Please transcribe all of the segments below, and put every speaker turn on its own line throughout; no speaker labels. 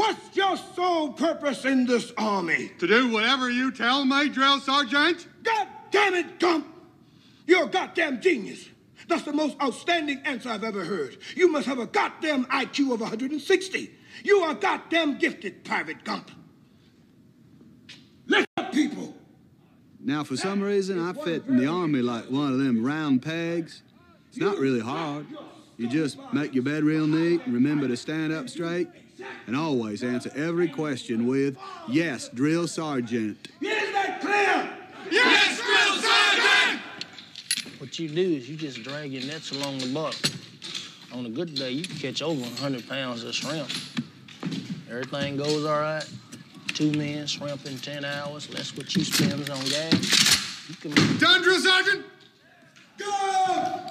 What's your sole purpose in this army?
To do whatever you tell me, drill sergeant.
God damn it, Gump! You're a goddamn genius. That's the most outstanding answer I've ever heard. You must have a goddamn IQ of 160. You are goddamn gifted, Private Gump. Let up, people.
Now, for some reason, I fit in the army like one of them round pegs. It's not really hard. You just make your bed real neat and remember to stand up straight and always answer every question with, yes, drill sergeant.
Is that clear?
Yes, drill sergeant!
What you do is you just drag your nets along the buck. On a good day, you can catch over 100 pounds of shrimp. Everything goes all right. Two men shrimp in 10 hours, That's what you spend on gas. You can
Done, drill sergeant!
Go!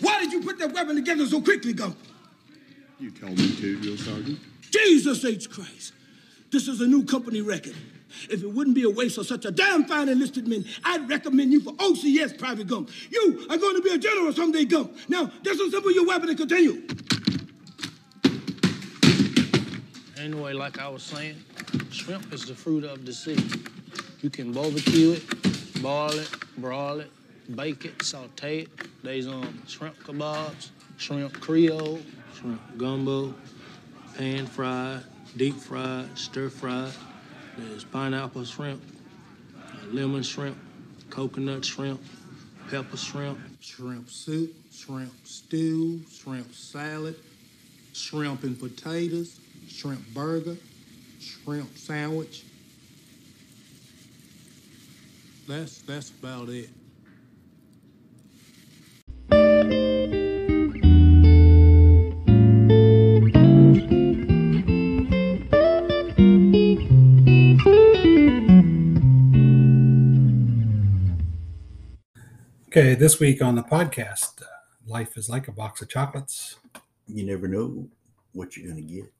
Why did you put that weapon together so quickly, Gump?
You told me to, drill sergeant.
Jesus H. Christ. This is a new company record. If it wouldn't be a waste of such a damn fine enlisted men, I'd recommend you for OCS, Private Gump. You are going to be a general someday, Gump. Now, disassemble your weapon and continue.
Anyway, like I was saying, shrimp is the fruit of the sea. You can barbecue it, boil it, broil it, bake it, saute it. There's um shrimp kebabs, shrimp creole, gumbo, pan fried, deep fried, stir fried. There's pineapple shrimp, lemon shrimp, coconut shrimp, pepper shrimp,
shrimp soup, shrimp stew, shrimp salad, shrimp and potatoes, shrimp burger, shrimp sandwich. That's that's about it.
Okay, this week on the podcast, uh, life is like a box of chocolates.
You never know what you're going to get.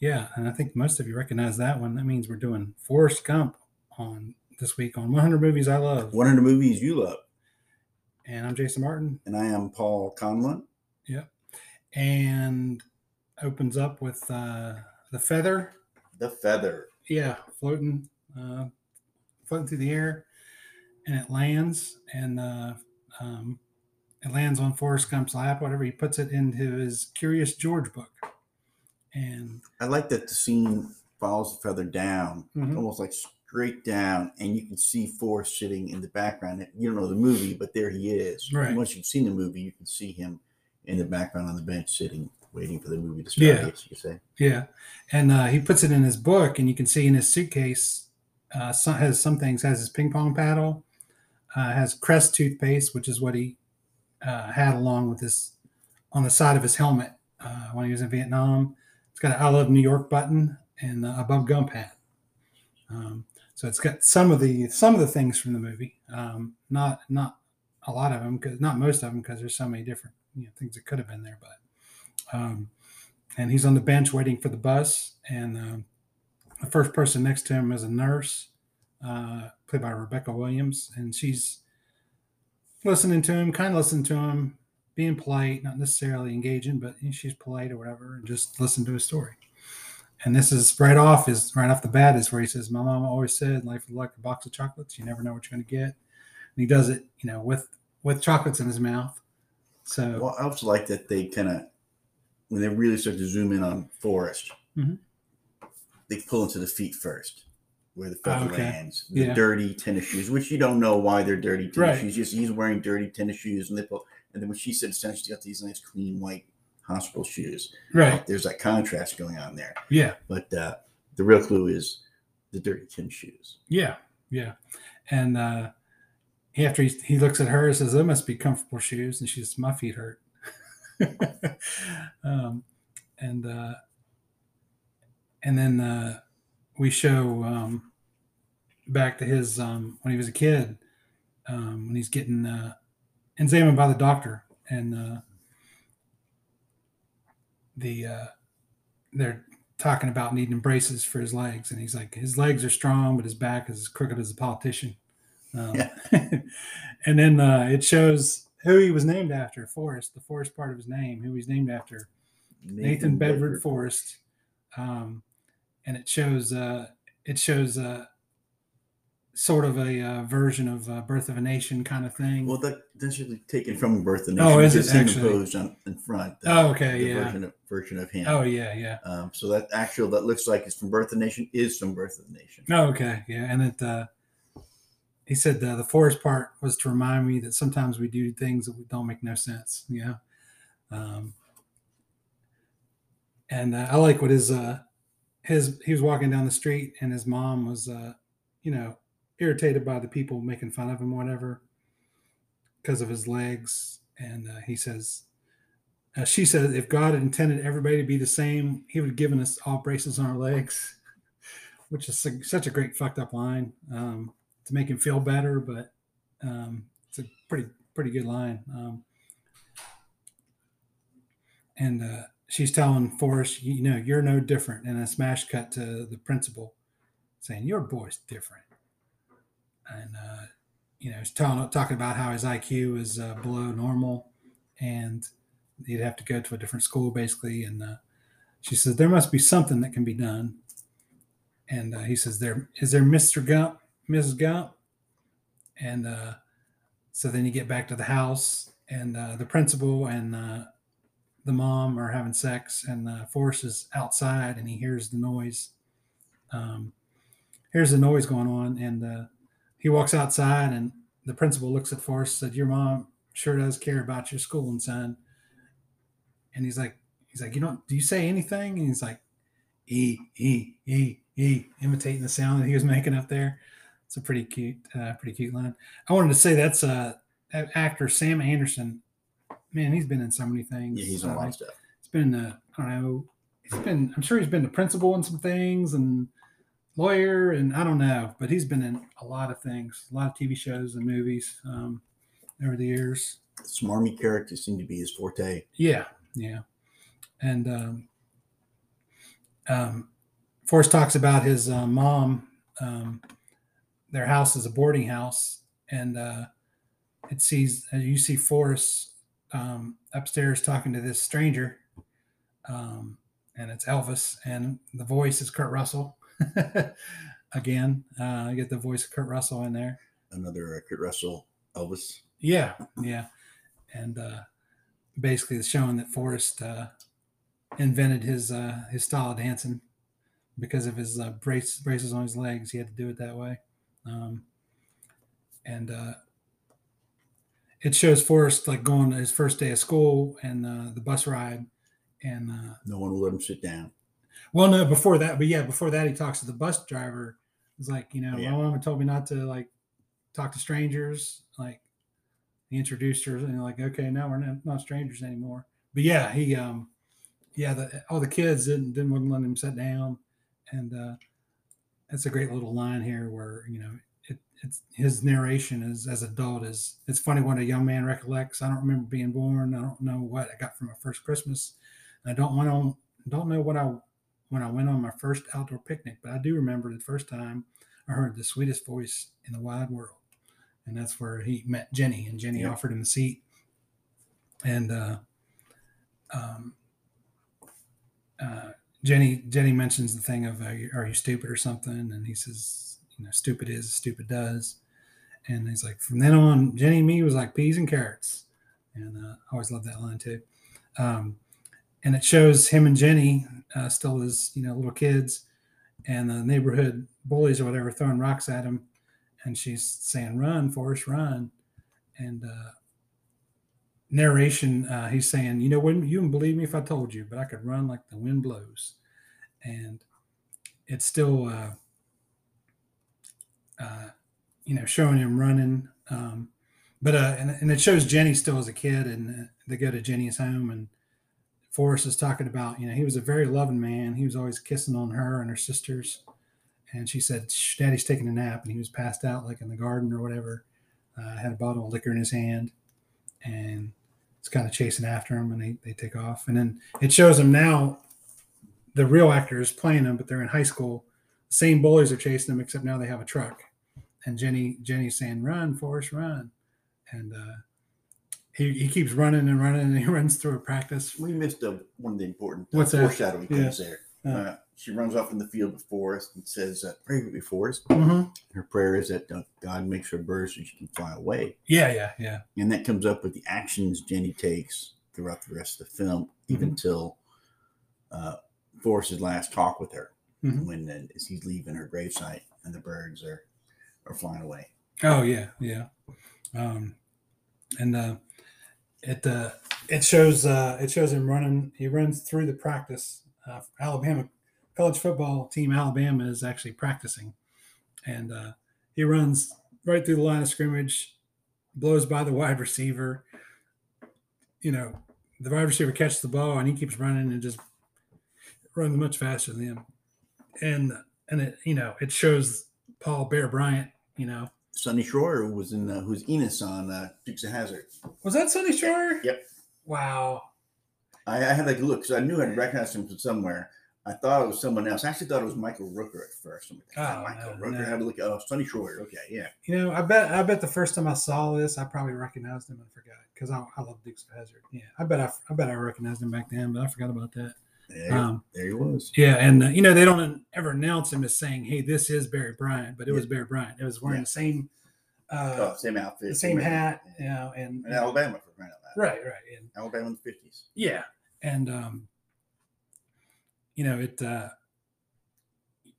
Yeah, and I think most of you recognize that one. That means we're doing Forrest Gump on this week on 100 movies I love.
100 movies you love.
And I'm Jason Martin.
And I am Paul Conlon.
Yep. And opens up with uh, the feather.
The feather.
Yeah, floating, uh, floating through the air, and it lands, and uh, um, it lands on Forrest Gump's lap. Whatever he puts it into his Curious George book, and
I like that the scene follows the feather down,
Mhm.
almost like straight down, and you can see Forrest sitting in the background. You don't know the movie, but there he is.
Right.
Once you've seen the movie, you can see him in the background on the bench, sitting, waiting for the movie to start.
Yeah.
As you say.
Yeah, and uh, he puts it in his book, and you can see in his suitcase uh, some, has some things. Has his ping pong paddle, uh, has Crest toothpaste, which is what he uh, had along with his on the side of his helmet uh, when he was in Vietnam. It's got an "I love New York" button and a Bubba Gump hat. Um, so it's got some of the some of the things from the movie, um, not not a lot of them, because not most of them, because there's so many different you know, things that could have been there, but. Um, and he's on the bench waiting for the bus. And um, the first person next to him is a nurse, uh, played by Rebecca Williams, and she's listening to him, kind of listening to him, being polite, not necessarily engaging, but she's polite or whatever, and just listen to his story. And this is right off is right off the bat is where he says, "My mom always said life is like a box of chocolates. You never know what you're going to get." And he does it, you know, with with chocolates in his mouth. So
Well, I also like that they kind of, when they really start to zoom in on Forrest,
Mhm.
they pull into the feet first, where the feather
Okay.
lands. The
Yeah.
dirty tennis shoes, which you don't know why they're dirty tennis
Right.
shoes. Just he's wearing dirty tennis shoes, and they pull. And then when she said she's got these nice, clean white hospital shoes,
right,
there's that contrast going on there.
yeah.
But uh, the real clue is the dirty tennis shoes.
Yeah, yeah. And uh, after he, he looks at her and says, "Those must be comfortable shoes," and she says, "My feet hurt." um, and uh, and then uh, we show um, back to his um, when he was a kid, um, when he's getting uh, examined by the doctor, and uh, the uh, they're talking about needing braces for his legs, and he's like, his legs are strong, but his back is as crooked as a politician. Um, and then uh, it shows who he was named after, Forrest, the Forrest part of his name, who he's named after, Nathan, Bedford, Forrest, um, and it shows uh, it shows uh, sort of a uh, version of uh, Birth of a Nation kind of thing.
Well, that that's usually taken from Birth of the
Oh,
Nation.
is it
imposed on in front.
Oh, okay,
the
yeah.
Version of, version of him.
oh yeah, yeah.
Um, so that actual that looks like it's from Birth of a Nation is from Birth of a Nation.
Oh, okay, yeah. And it uh, he said uh, the Forrest part was to remind me that sometimes we do things that don't make no sense. Know. Um, and uh, I like what his uh, his he was walking down the street and his mom was uh, you know irritated by the people making fun of him, whatever, because of his legs. And uh, he says, uh, she says, if God had intended everybody to be the same, He would have given us all braces on our legs, which is such a great fucked up line um, to make him feel better. But um, it's a pretty pretty good line. Um, and uh, she's telling Forrest, you know, you're no different. And a smash cut to the principal saying, your boy's different. And, uh, you know, he's telling, talking about how his IQ is uh, below normal and he'd have to go to a different school basically. And uh, she says, there must be something that can be done. And uh, he says, there is there Mr. Gump, Mrs. Gump? And uh, so then you get back to the house and uh, the principal and the mom are having sex and uh, Forrest is outside and he hears the noise. Um, here's the noise going on and he walks outside and the principal looks at Forrest and said, your mom sure does care about your school and son. And he's like, he's like, you don't, do you say anything? And he's like, E, E, E, E, imitating the sound that he was making up there. It's a pretty cute, uh, pretty cute line. I wanted to say that's uh, that actor Sam Anderson. Man, he's been in so many things.
Yeah, he's on a lot of stuff.
He's been, uh, I don't know, he's been. I'm sure he's been the principal in some things and lawyer, and I don't know, but he's been in a lot of things, a lot of TV shows and movies um, over the years.
Smarmy characters seem to be his forte.
Yeah, yeah. And um, um, Forrest talks about his uh, mom. Um, their house is a boarding house, and uh, it sees uh, you see Forrest um, upstairs talking to this stranger, um, and it's Elvis, and the voice is Kurt Russell. Again, uh, I get the voice of Kurt Russell in there.
Another uh, Kurt Russell, Elvis.
Yeah, yeah, and uh, basically it's showing that Forrest uh, invented his uh, his style of dancing because of his uh, brace braces on his legs. He had to do it that way, um, and uh, it shows Forrest like going to his first day of school and uh, the bus ride, and uh,
No one will let him sit down.
Well, no, before that, but yeah, before that, he talks to the bus driver. It's like, you know,
Yeah.
my mama told me not to like talk to strangers. Like, he introduced her, and like, okay, now we're not, not strangers anymore. But yeah, he, um, yeah, the, all the kids didn't didn't wouldn't let him sit down, and uh, it's a great little line here where you know it, it's his narration is as adult is it's funny when a young man recollects. I don't remember being born. I don't know what I got for my first Christmas. I don't want to don't know what I when I went on my first outdoor picnic, but I do remember the first time I heard the sweetest voice in the wide world. And that's where he met Jenny, and Jenny
Yep.
offered him a seat. And uh, um, uh, Jenny Jenny mentions the thing of, are you, are you stupid or something? And he says, you know, stupid is stupid does. And he's like, from then on, Jenny and me was like peas and carrots. And uh, I always love that line too. Um, and it shows him and Jenny uh, still as you know little kids, and the neighborhood bullies or whatever throwing rocks at him, and she's saying, "Run, Forrest, run!" And uh, narration, uh, he's saying, "You know, wouldn't you wouldn't believe me if I told you, but I could run like the wind blows," and it's still, uh, uh, you know, showing him running. Um, but uh, and, and it shows Jenny still as a kid, and uh, they go to Jenny's home, and Forrest is talking about, you know, he was a very loving man. He was always kissing on her and her sisters. And she said, Daddy's taking a nap. And he was passed out like in the garden or whatever. Uh, had a bottle of liquor in his hand and it's kind of chasing after him and they, they take off. And then it shows him now, the real actor is playing him, but they're in high school. Same bullies are chasing them, except now they have a truck. And Jenny, Jenny's saying, run, Forrest, run. And uh, he, he keeps running and running and he runs through a practice.
We missed uh, one of the important uh,
What's that?
foreshadowing
Yeah.
things there.
Yeah.
Uh, she runs off in the field with Forrest and says, uh, "Pray me, Forrest."
Mhm.
Her prayer is that uh, God makes her bird so she can fly away,
Yeah, yeah, yeah.
and that comes up with the actions Jenny takes throughout the rest of the film,
Mm-hmm.
even till uh, Forrest's last talk with her,
Mhm.
when uh, as he's leaving her gravesite and the birds are are flying away.
Oh yeah, yeah. Um, and uh, it uh, it shows uh, it shows him running. He runs through the practice. Uh, Alabama college football team Alabama is actually practicing, and uh, he runs right through the line of scrimmage, blows by the wide receiver. You know, the wide receiver catches the ball and he keeps running and just runs much faster than him. And and it you know it shows Paul Bear Bryant. You know,
Sonny Shroyer was in uh, who's Enos on uh, Dukes of Hazzard.
Was that Sonny Shroyer?
Yep.
Wow.
I, I had like a look because I knew I'd recognized him from somewhere. I thought it was someone else. I actually thought it was Michael Rooker at first. I'm like,
Oh,
Michael
no,
Rooker.
no.
I had to look. Oh, Sonny Shroyer. Okay, yeah.
You know, I bet I bet the first time I saw this, I probably recognized him and forgot because I, I love Dukes of Hazzard. Yeah, I bet I, I bet I recognized him back then, but I forgot about that.
There,
Um,
there he was.
Yeah, and uh, you know they don't ever announce him as saying, "Hey, this is Bear Bryant," but it was Bear Bryant. It was wearing
Yeah.
the same, uh,
oh, same outfit.
the same hat, you know, and
In Alabama for loud.
right, right, and
Alabama in the fifties.
Yeah, and um, you know it. Uh,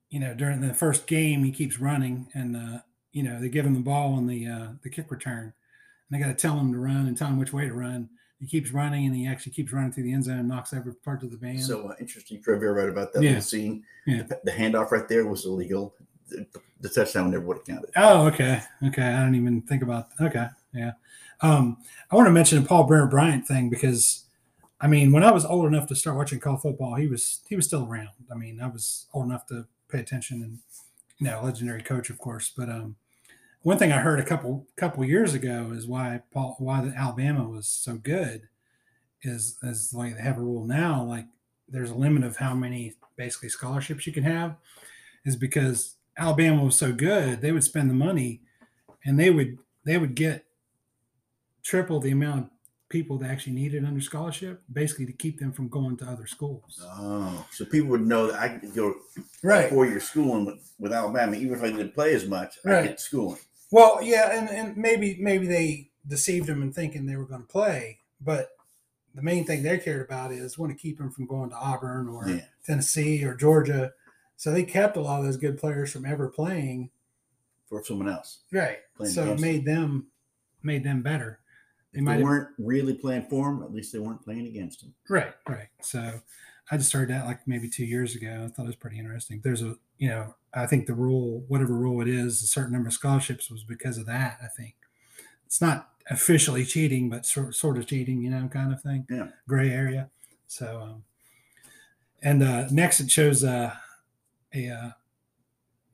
you know, during the first game, he keeps running, and uh, you know they give him the ball on the uh, the kick return, and they got to tell him to run and tell him which way to run. He keeps running, and he actually keeps running through the end zone, and knocks every part of the band.
So uh, interesting trivia right about that
Yeah.
little scene.
Yeah.
The, the handoff right there was illegal. The, the touchdown never would have counted.
Oh, okay. Okay. I don't even think about okay. Yeah. Um, I want to mention the Paul Bear Bryant thing because I mean, when I was old enough to start watching college football, he was he was still around. I mean, I was old enough to pay attention and you know, legendary coach, of course. But um one thing I heard a couple couple years ago is why Paul why the Alabama was so good is is like they have a rule now, like there's a limit of how many basically scholarships you can have, is because Alabama was so good, they would spend the money and they would they would get triple the amount of people they actually needed under scholarship, basically to keep them from going to other schools.
Oh, so people would know that I could go
Right.
four year schooling with, with Alabama, even if I didn't play as much. I
Right.
get schooling.
Well, yeah, and, and maybe maybe they deceived them in thinking they were going to play, but the main thing they cared about is want to keep them from going to Auburn or
Yeah.
Tennessee or Georgia. So they kept a lot of those good players from ever playing.
for someone else.
Right. So it made them made them better. They
If
might
they weren't really playing for him, at least they weren't playing against him.
Right, right. So I just started that like maybe two years ago. I thought it was pretty interesting. There's a, you know, I think the rule, whatever rule it is, a certain number of scholarships was because of that. I think it's not officially cheating, but sort sort of cheating, you know, kind of thing.
Yeah.
Gray area. So, um, and uh, next it shows uh, a uh,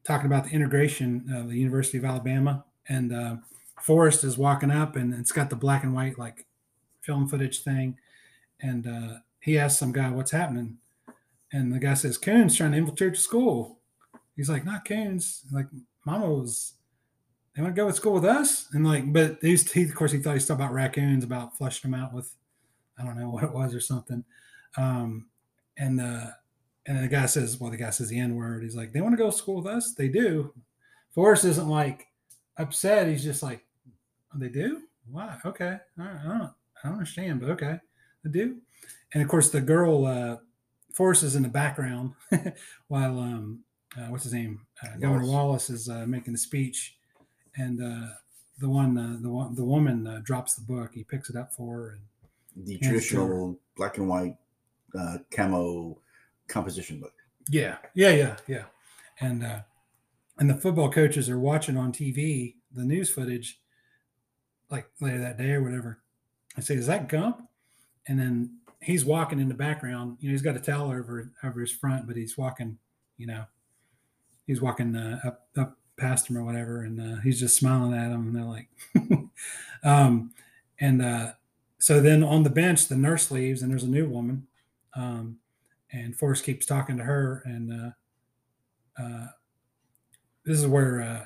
talking about the integration of the University of Alabama, and uh, Forrest is walking up, and it's got the black and white like film footage thing, and uh, he asks some guy what's happening, and the guy says Coons trying to infiltrate the school. He's like, not Coons. Like Mama was. They want to go to school with us, and like, but he's he of course he thought he was talking about raccoons, about flushing them out with, I don't know what it was or something, um, and uh, and the guy says, well, the guy says the N word. He's like, they want to go to school with us. They do. Forrest isn't like upset. He's just like, "Oh, they do. Why? Okay. I don't, I don't understand, but okay, they do. And of course, the girl, uh, Forrest is in the background while, um, uh, what's his name? Uh, Governor
Wallace.
Is uh, making the speech. And uh, the one, uh, the one, the woman uh, drops the book. He picks it up for her. And
The traditional black and white uh, camo composition book.
Yeah, yeah, yeah, yeah. And uh, and the football coaches are watching on TV the news footage, like later that day or whatever. I say, "Is that Gump?" And then he's walking in the background. You know, he's got a towel over over his front, but he's walking. You know, he's walking uh, up up past him or whatever, and uh, he's just smiling at him. And they're like, um, and uh, so then on the bench, the nurse leaves, and there's a new woman. Um, and Forrest keeps talking to her, and uh, uh, this is where uh,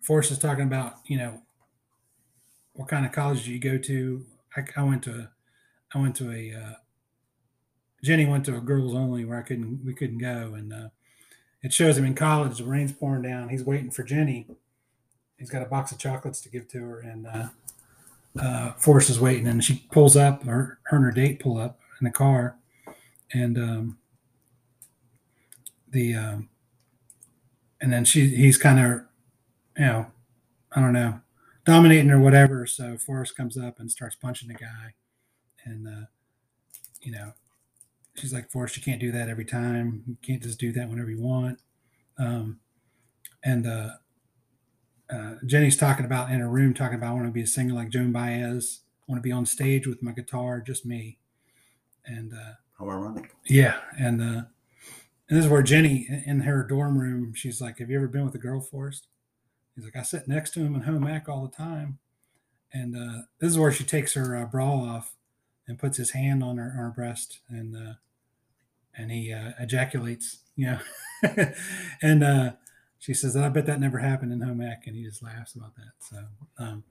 Forrest is talking about, you know, what kind of college do you go to? I, I went to I went to a uh, Jenny went to a girls only where I couldn't we couldn't go, and uh, it shows him in college. The rain's pouring down. He's waiting for Jenny. He's got a box of chocolates to give to her, and uh, uh, Forrest is waiting, and she pulls up. Her, her and her date pull up in the car, and um, the um, and then she he's kind of you know I don't know dominating or whatever. So Forrest comes up and starts punching the guy, and uh, you know she's like Forrest, you can't do that every time. You can't just do that whenever you want. Um, and uh, uh, Jenny's talking about in her room, talking about I want to be a singer like Joan Baez. I want to be on stage with my guitar, just me. And uh,
How ironic.
yeah, and uh, and this is where Jenny in her dorm room, she's like, "Have you ever been with a girl, Forrest?" He's like, "I sit next to him in home ec all the time." And uh, this is where she takes her uh, bra off and puts his hand on her, on her breast, and uh, and he uh, ejaculates, you know. and uh, she says, "I bet that never happened in home ec," and he just laughs about that. So, um,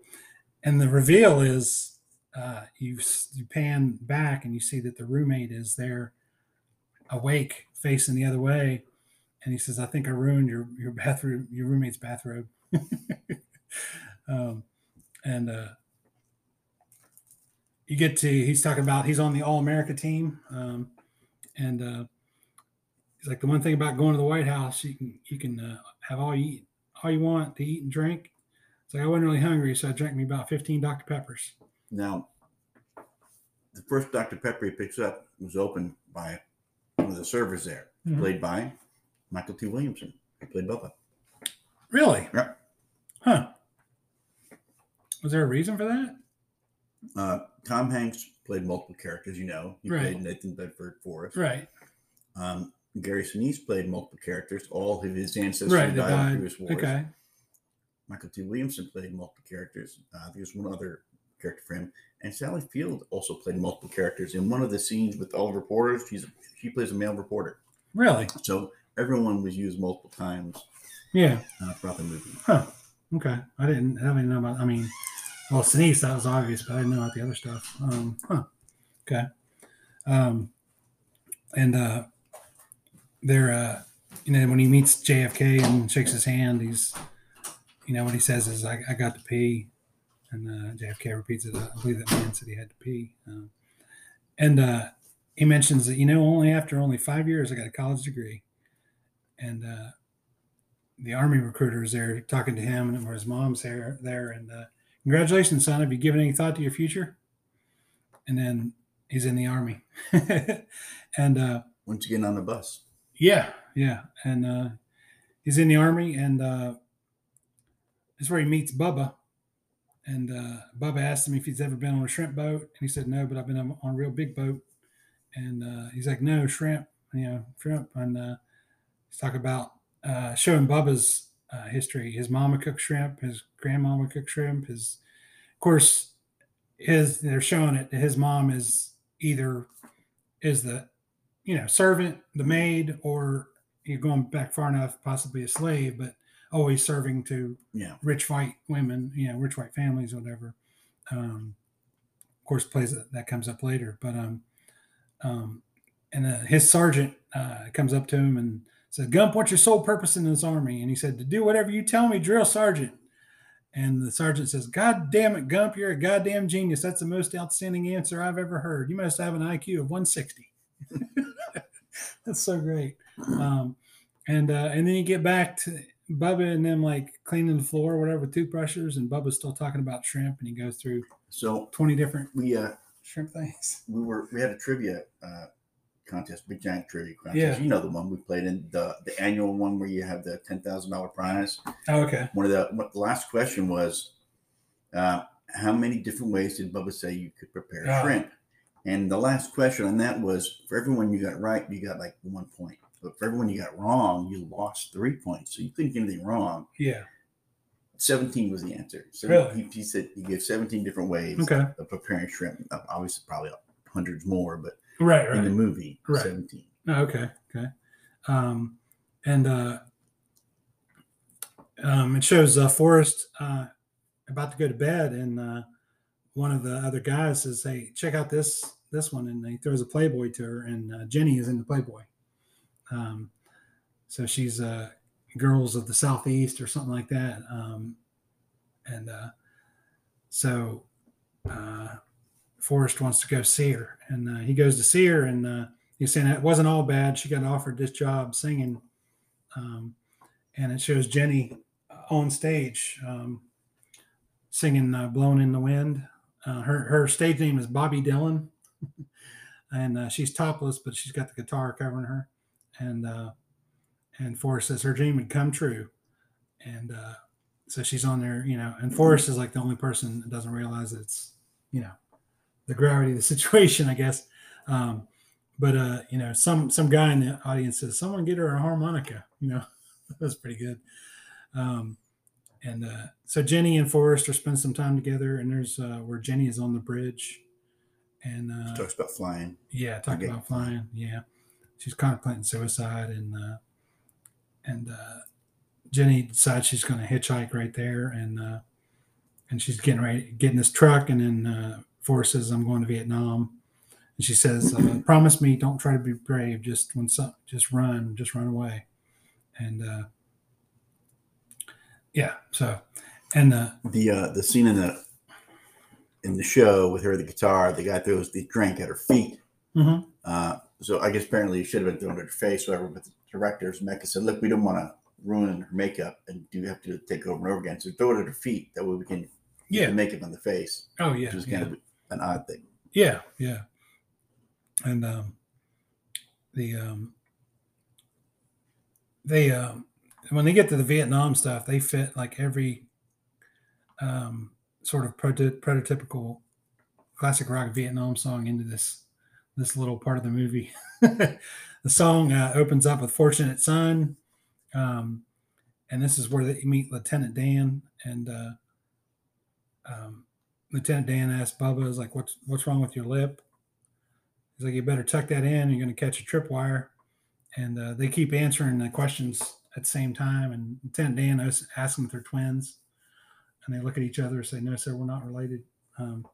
and the reveal is uh, you you pan back and you see that the roommate is there, awake, facing the other way, and he says, "I think I ruined your your bathroom, your roommate's bathrobe." um, and uh, you get to he's talking about he's on the All America team, um, and uh, he's like the one thing about going to the White House, you can you can uh, have all you eat, all you want to eat and drink. It's like I wasn't really hungry, so I drank me about fifteen Dr Peppers.
Now, the first Dr. Pepper he picks up was opened by one of the servers there,
Mhm.
played by Mykelti Williamson. He played Bubba.
Really?
Yeah.
Huh. Was there a reason for that?
Uh, Tom Hanks played multiple characters, you know. He
Right.
played Nathan Bedford Forrest.
Right.
Um, Gary Sinise played multiple characters. All of his ancestors
Right. They
died in
died.
previous wars.
Okay.
Mykelti Williamson played multiple characters. Uh, there's one other character for him. And Sally Field also played multiple characters. In one of the scenes with all the reporters, she's she plays a male reporter.
Really?
So everyone was used multiple times
Yeah.
uh, throughout the movie.
Huh. Okay. I didn't. I didn't know about. I mean, well, Sinise that was obvious, but I didn't know about the other stuff. Um, huh. Okay. Um, and uh, they're uh, you know, when he meets JFK and shakes his hand, he's, you know, what he says is, "I, I got to pee," and uh, JFK repeats it. I believe that man said he had to pee. Um, and uh, he mentions that you know, only after only five years, I got a college degree, and uh, the army recruiter is there talking to him, and where his mom's there, there, and uh, congratulations, son. Have you given any thought to your future? And then he's in the army, and uh,
Once again on the bus.
yeah, yeah, and uh, he's in the army, and uh, that's where he meets Bubba. And uh, Bubba asked him if he's ever been on a shrimp boat, and he said no, but I've been on on a real big boat. And uh, he's like, no, shrimp, you know, shrimp. And uh, he's talking about uh, showing Bubba's uh, history. His mama cooked shrimp, his grandmama cooked shrimp. His, of course, his they're showing it. His mom is either is the you know, servant, the maid, or you're going back far enough, possibly a slave, but always serving to
Yeah.
rich white women, you know, rich white families, or whatever. Um, of course, plays that comes up later, but um, um, and uh, his sergeant uh, comes up to him and says, "Gump, what's your sole purpose in this army?" And he said, "To do whatever you tell me, drill sergeant." And the sergeant says, "God damn it, Gump, you're a goddamn genius. That's the most outstanding answer I've ever heard. You must have an IQ of 160." That's so great. Um, and uh, and then you get back to Bubba and them like cleaning the floor or whatever with toothbrushes, and Bubba's still talking about shrimp, and he goes through
So
20 different
we uh
shrimp things.
we were we had a trivia uh contest, big giant trivia contest.
Yeah.
You know the one we played in the the annual one where you have the ten thousand dollar prize.
Oh, okay.
One of the what the last question was uh how many different ways did Bubba say you could prepare
Ah.
shrimp? And the last question on that was for everyone you got right, you got like one point. But for everyone you got wrong, you lost three points. So you couldn't get anything wrong.
Yeah.
17 was the answer. So
Really?
he, he said he gave 17 different ways
Okay.
of preparing shrimp. Obviously, probably hundreds more, but
Right. Right.
in the movie,
Right.
17.
Oh, okay. Okay. Um, and uh, um, it shows uh, Forrest uh, about to go to bed, and uh, one of the other guys says, "Hey, check out this this one," and he throws a Playboy to her, and uh, Jenny is in the Playboy. Um, so she's uh, girls of the southeast or something like that, um, and uh, so uh, Forrest wants to go see her, and uh, he goes to see her, and uh, he's saying it wasn't all bad. She got offered this job singing, um, and it shows Jenny on stage um, singing uh, "Blowin' in the Wind." Uh, her her stage name is Bobby Dylan, and uh, she's topless, but she's got the guitar covering her, and uh, and Forrest says her dream had come true, and uh, so she's on there, you know, and Forrest is like the only person that doesn't realize it's you know the gravity of the situation, I guess. Um, but uh, you know, some some guy in the audience says, "Someone get her a harmonica." You know, that's pretty good. Um, and uh, so Jenny and Forrest are spending some time together, and there's uh, where Jenny is on the bridge, and uh,
Talks about flying.
yeah, talking about flying. Yeah, she's contemplating suicide, and uh, and uh, Jenny decides she's going to hitchhike right there, and uh, and she's getting ready, getting this truck, and then uh, Says, "I'm going to Vietnam," and she says, uh, "Promise me, don't try to be brave. Just when some, just run, just run away," and uh, yeah, so and uh,
The uh, the scene in the in the show with her the guitar, the guy throws the drink at her feet.
mhm.
Uh, so I guess apparently it should have been thrown at her face, whatever. But the director Zemeckis said, "Look, we don't want to ruin her makeup, and do have to take over and over again. So throw it at her feet. That way we can
yeah,
the makeup on the face,
oh yeah,
which is
yeah.
kind of an odd thing."
Yeah, yeah. And um the um they um when they get to the Vietnam stuff, they fit like every um sort of proto- prototypical classic rock Vietnam song into this this little part of the movie. the song uh, opens up with "Fortunate Son," um, and this is where they meet Lieutenant Dan, and uh, um, Lieutenant Dan asks Bubba, "Is like, what's what's wrong with your lip?" He's like, "You better tuck that in. You're going to catch a tripwire." And uh, they keep answering the questions at the same time. And Lieutenant Dan asks them if they're twins, and they look at each other and say, "No, sir, we're not related." Um,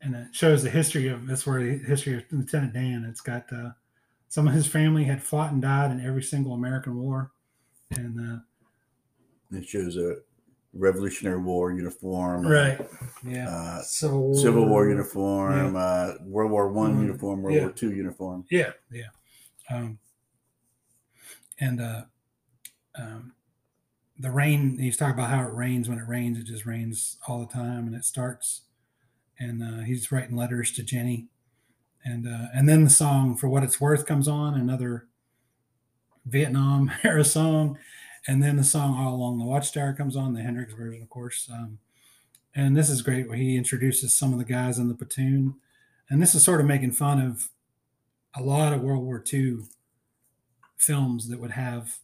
and it shows the history of that's where the history of Lieutenant Dan. It's got uh, some of his family had fought and died in every single American war, and uh,
It shows a Revolutionary War uniform,
right, yeah,
Uh,
Civil War,
Civil War uniform, uh, World War One
Mm,
uniform, World
yeah.
War Two uniform.
Yeah, yeah. Um, and uh, um, the rain, he's talking about how it rains. When it rains, it just rains all the time, and it starts. And uh, he's writing letters to Jenny, and uh, and then the song "For What It's Worth" comes on, another Vietnam era song, and then the song "All Along the Watchtower" comes on, the Hendrix version, of course. Um, and this is great where he introduces some of the guys in the platoon, and this is sort of making fun of a lot of World War II films that would have,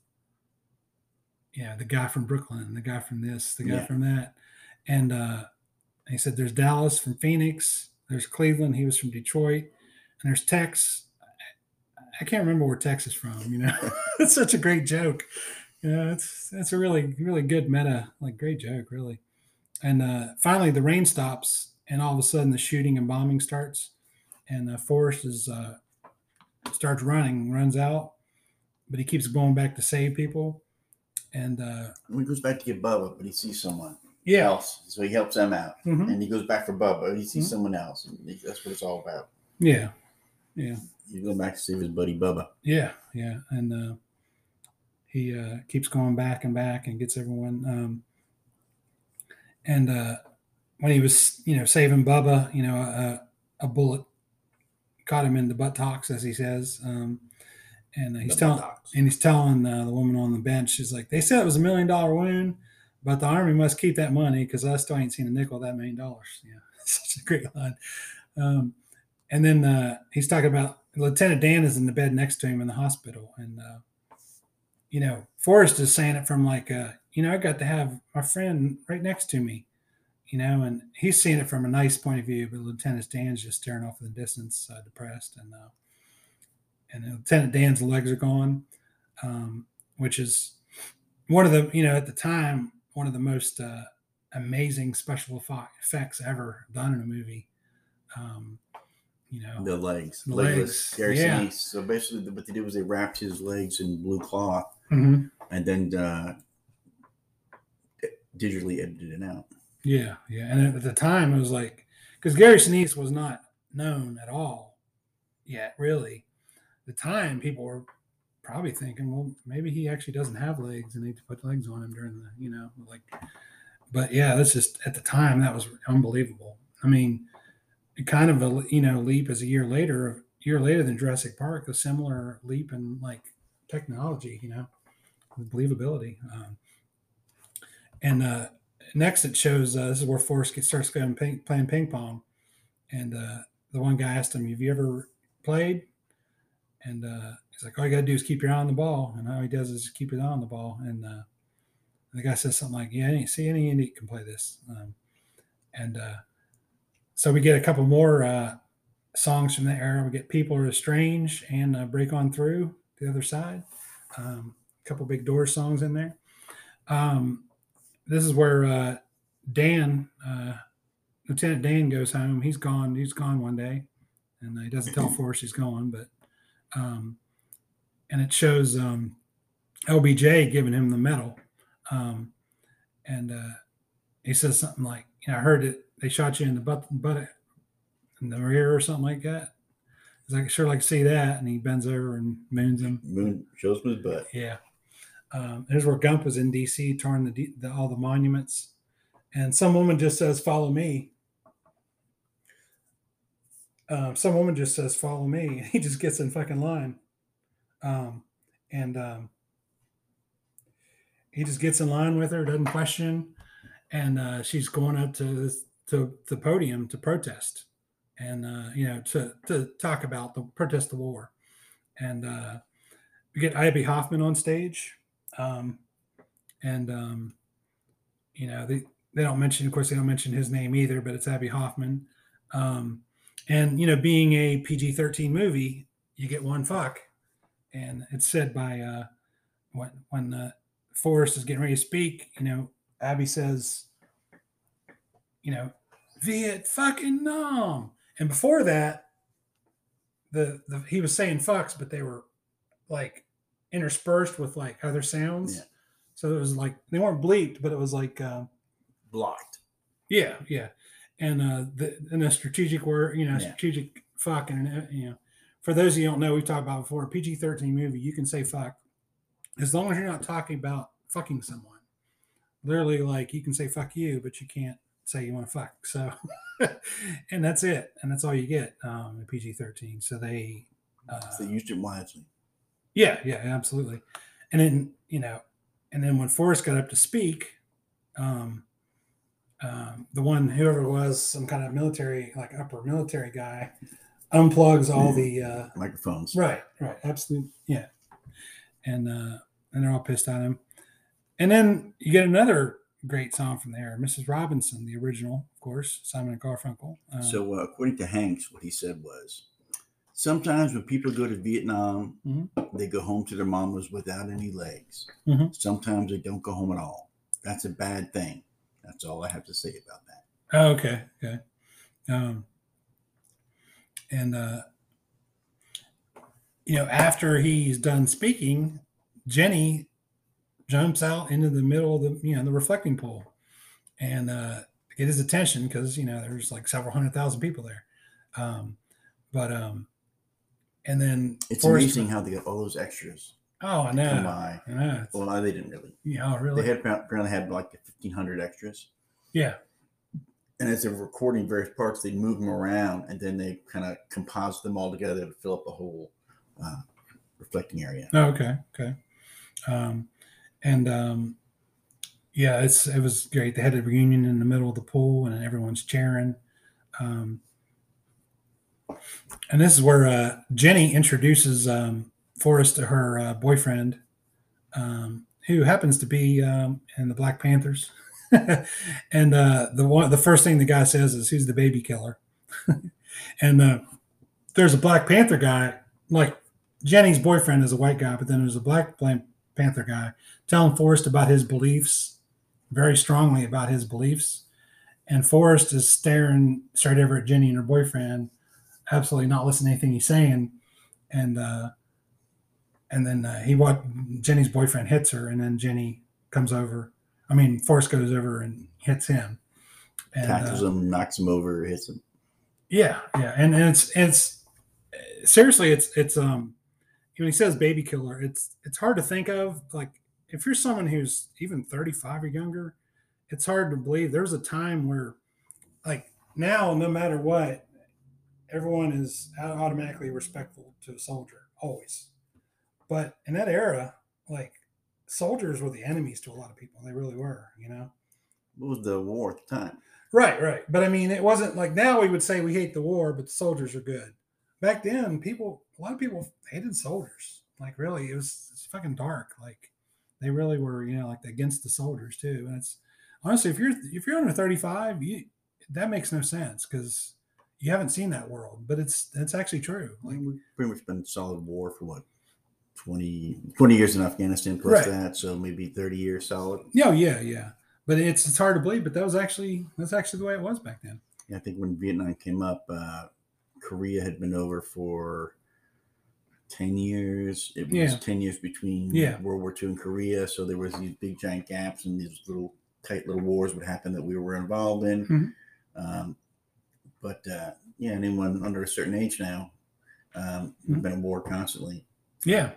yeah, the guy from Brooklyn, the guy from this, the guy
Yeah.
from that, and uh, he said there's Dallas from Phoenix, there's Cleveland, he was from Detroit, and there's Tex. I can't remember where Tex is from. You know, it's such a great joke. Know, it's it's a really really good meta, like great joke, really. And uh, finally, the rain stops, and all of a sudden, the shooting and bombing starts, and uh, Forrest is uh, starts running, runs out, but he keeps going back to save people. And uh,
he goes back to get Bubba, but he sees someone
yeah,
else, so he helps them out,
Mhm.
and he goes back for Bubba. He sees
Mhm.
someone else, that's what it's all about.
yeah, yeah,
He's going back to save his buddy Bubba.
yeah, yeah. And uh, he uh, keeps going back and back and gets everyone. Um, and uh, when he was, you know, saving Bubba, you know, a, a bullet caught him in the buttocks, as he says. Um, and he's telling, and he's telling uh, the woman on the bench, she's like, they said it was a million dollar wound, but the army must keep that money because I still ain't seen a nickel of that million dollars. Yeah, such a great line. Um, and then uh, he's talking about Lieutenant Dan is in the bed next to him in the hospital, and uh, you know, Forrest is saying it from like, uh, you know, I got to have my friend right next to me, you know, and he's seeing it from a nice point of view, but Lieutenant Dan's just staring off in the distance, uh, depressed, and uh, and Lieutenant Dan's legs are gone, um, which is one of the, you know, at the time, one of the most uh, amazing special effects ever done in a movie. Um, you know,
The legs,
The legs,
Gary
yeah.
Sinise. So basically, what they did was they wrapped his legs in blue cloth
Mhm.
and then uh, digitally edited it out.
Yeah, yeah. And at the time, it was like because Gary Sinise was not known at all yet, really. At the time, people were probably thinking, well, maybe he actually doesn't have legs and they put legs on him during the, you know, like. But yeah, that's just at the time that was unbelievable. I mean, kind of a you know leap as a year later, a year later than Jurassic Park, a similar leap in like technology, you know, believability. Um, and uh, next it shows uh, this is where Forrest gets, starts going ping, playing ping pong, and uh, the one guy asked him, "Have you ever played?" And uh, he's like, "All you gotta do is keep your eye on the ball." And all he does is keep his eye on the ball. And uh, the guy says something like, "Yeah, any, see, any Indian can play this." Um, and uh, so we get a couple more uh, songs from that era. We get "People Are Strange" and uh, "Break On Through" the other side. Um, a couple big door songs in there. Um, this is where uh, Dan, uh, Lieutenant Dan, goes home. He's gone. He's gone one day, and he doesn't tell Forrest he's gone. But um, and it shows um, LBJ giving him the medal, um, and uh, he says something like, "You know, I heard it. They shot you in the butt, butt in the rear or something like that." He's like, "Sure, like see that," and he bends over and moons him.
Moon shows him his butt.
Yeah. Um, here's where Gump was in D.C. touring the, the all the monuments, and some woman just says, "Follow me." Um, some woman just says, "Follow me." He just gets in fucking line, um, and um, he just gets in line with her, doesn't question, and uh, she's going up to this, to the podium to protest, and uh, you know to to talk about the protest the war, and uh, we get Abbie Hoffman on stage, um, and um, you know they they don't mention, of course, they don't mention his name either, but it's Abbie Hoffman, um, and you know being a PG thirteen movie, you get one fuck, and it's said by uh, when when uh, Forrest is getting ready to speak, you know Abbie says, you know, Viet fucking nom, and before that, the, the he was saying fucks, but they were like interspersed with like other sounds.
Yeah.
So it was like they weren't bleeped, but it was like uh,
Blocked.
yeah, yeah, and uh, the and a strategic word, you know,
Yeah.
strategic fuck, and uh, you know, for those of you who don't know, we've talked about before. PG thirteen movie, you can say fuck as long as you're not talking about fucking someone. Literally, like you can say fuck you, but you can't say you want to fuck. So, and that's it, and that's all you get um, PG thirteen. So they, uh,
So they used it wisely.
yeah, yeah, absolutely. And then, you know, and then when Forrest got up to speak, um, um, the one, whoever it was, some kind of military, like upper military guy, unplugs all the, uh,
Microphones.
right, right, absolutely, yeah. And, uh, and they're all pissed at him. And then you get another great song from there, Mrs. Robinson, the original, of course, Simon and Garfunkel. Uh,
So, uh, according to Hanks, what he said was sometimes when people go to Vietnam,
Mhm.
they go home to their mamas without any legs.
Mhm.
Sometimes they don't go home at all. That's a bad thing. That's all I have to say about that.
Oh, okay, okay. Um, and uh, you know, after he's done speaking, Jenny jumps out into the middle of the you know the reflecting pool, and uh, get his attention because you know there's like several hundred thousand people there. Um, but um, and then
It's
Forrest-
amazing how they got all those extras
Oh, I know.
by.
I know.
Well, no, they didn't really.
yeah, oh, really?
They had apparently had like 1,500 extras.
yeah.
And as they're recording various parts, they move them around and then they kind of composite them all together to fill up the whole uh, reflecting area.
Oh, okay, okay. Um, and um, yeah, it's it was great. They had a reunion in the middle of the pool, and everyone's cheering. Um, and this is where uh, Jenny introduces um, Forrest to her uh, boyfriend, um, who happens to be um, in the Black Panthers. and uh, the one, the first thing the guy says is, "Who's the baby killer?" and uh, there's a Black Panther guy, like Jenny's boyfriend is a white guy, but then there's a Black Panther guy telling Forrest about his beliefs very strongly about his beliefs. And Forrest is staring straight over at Jenny and her boyfriend, absolutely not listening to anything he's saying. And uh, and then uh, he what Jenny's boyfriend hits her, and then Jenny comes over. I mean, Forrest goes over and hits him. And,
Tackles
uh,
him, knocks him over, hits him.
yeah, yeah, and, and it's it's seriously, it's it's um when he says baby killer, it's it's hard to think of like if you're someone who's even 35 or younger, it's hard to believe there's a time where like now no matter what, everyone is automatically respectful to a soldier always. But in that era, like soldiers were the enemies to a lot of people. They really were, you know.
What was the war at the time?
Right, right. But I mean, it wasn't like now we would say we hate the war, but the soldiers are good. Back then, people, a lot of people hated soldiers. Like, really, it was it's fucking dark. Like, they really were, you know, like against the soldiers too. And it's honestly, if you're if you're under thirty five, you that makes no sense because you haven't seen that world. But it's it's actually true. Like,
Like we've pretty much been solid war for what 20, 20 years in Afghanistan plus
Right.
that, so maybe thirty years solid.
yeah, yeah, yeah. But it's it's hard to believe, but that was actually that's actually the way it was back then.
Yeah, I think when Vietnam came up, uh, Korea had been over for ten years. It was
Yeah.
ten years between
Yeah.
World War II and Korea, so there was these big giant gaps, and these little tight little wars would happen that we were involved in.
Mhm.
Um, but uh, yeah, anyone under a certain age now, um, we've
Mhm.
been in war constantly
Yeah,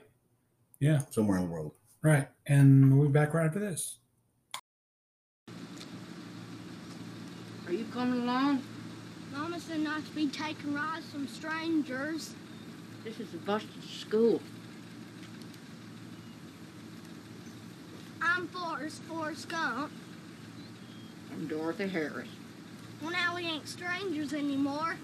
yeah.
somewhere in the world.
Right. And we'll be back right after this.
Are you coming along?
Mama said not to be taking rides from strangers.
This is a busted school.
I'm Forrest, Forrest Gump.
I'm Dorothy Harris.
Well, now we ain't strangers anymore.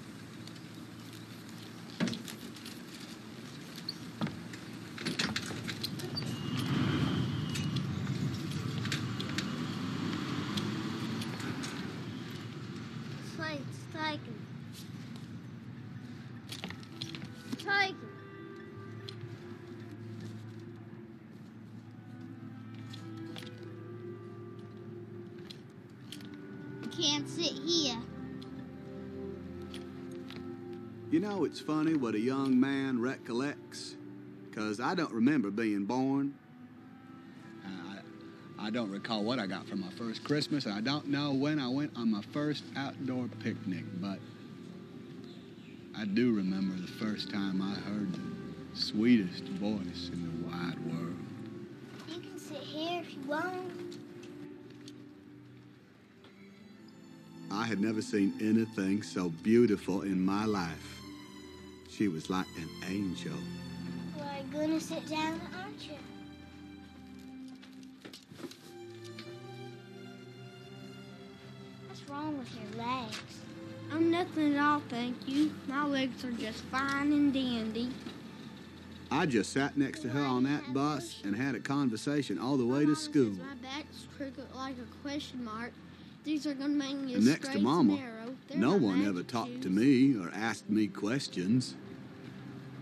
Can't sit here.
You know, it's funny what a young man recollects, because I don't remember being born. I, I don't recall what I got for my first Christmas, and I don't know when I went on my first outdoor picnic, but I do remember the first time I heard the sweetest voice in the wide world.
You can sit here if you want.
Had never seen anything so beautiful in my life. She was like an angel.
Well, you're gonna sit down, aren't you? What's wrong with your legs? I'm nothing at all, thank you. My legs are just fine and dandy.
I just sat next to her on that bus and had a conversation all the way to school.
My back's crooked like a question mark. These are gonna make me
And next to Mama,
and narrow. They're
No one ever
magic
talked to me or asked me questions.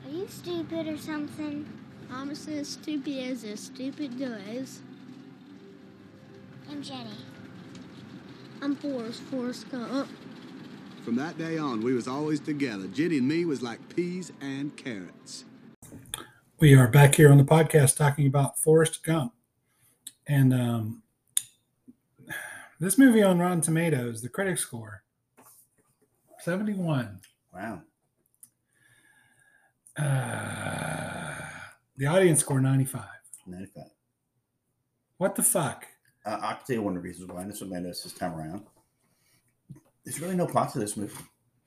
Are you stupid or something? Mama says stupid as a stupid does. I'm Jenny. I'm Forrest, Forrest Gump.
From that day on, we was always together. Jenny and me was like peas and carrots.
We are back here on the podcast talking about Forrest Gump. And um, this movie on Rotten Tomatoes, the critic score 71.
Wow.
Uh, the audience score 95.
95.
What the fuck?
Uh, I'll tell you one of the reasons why. And this is what I noticed this time around. There's really no plot to this movie.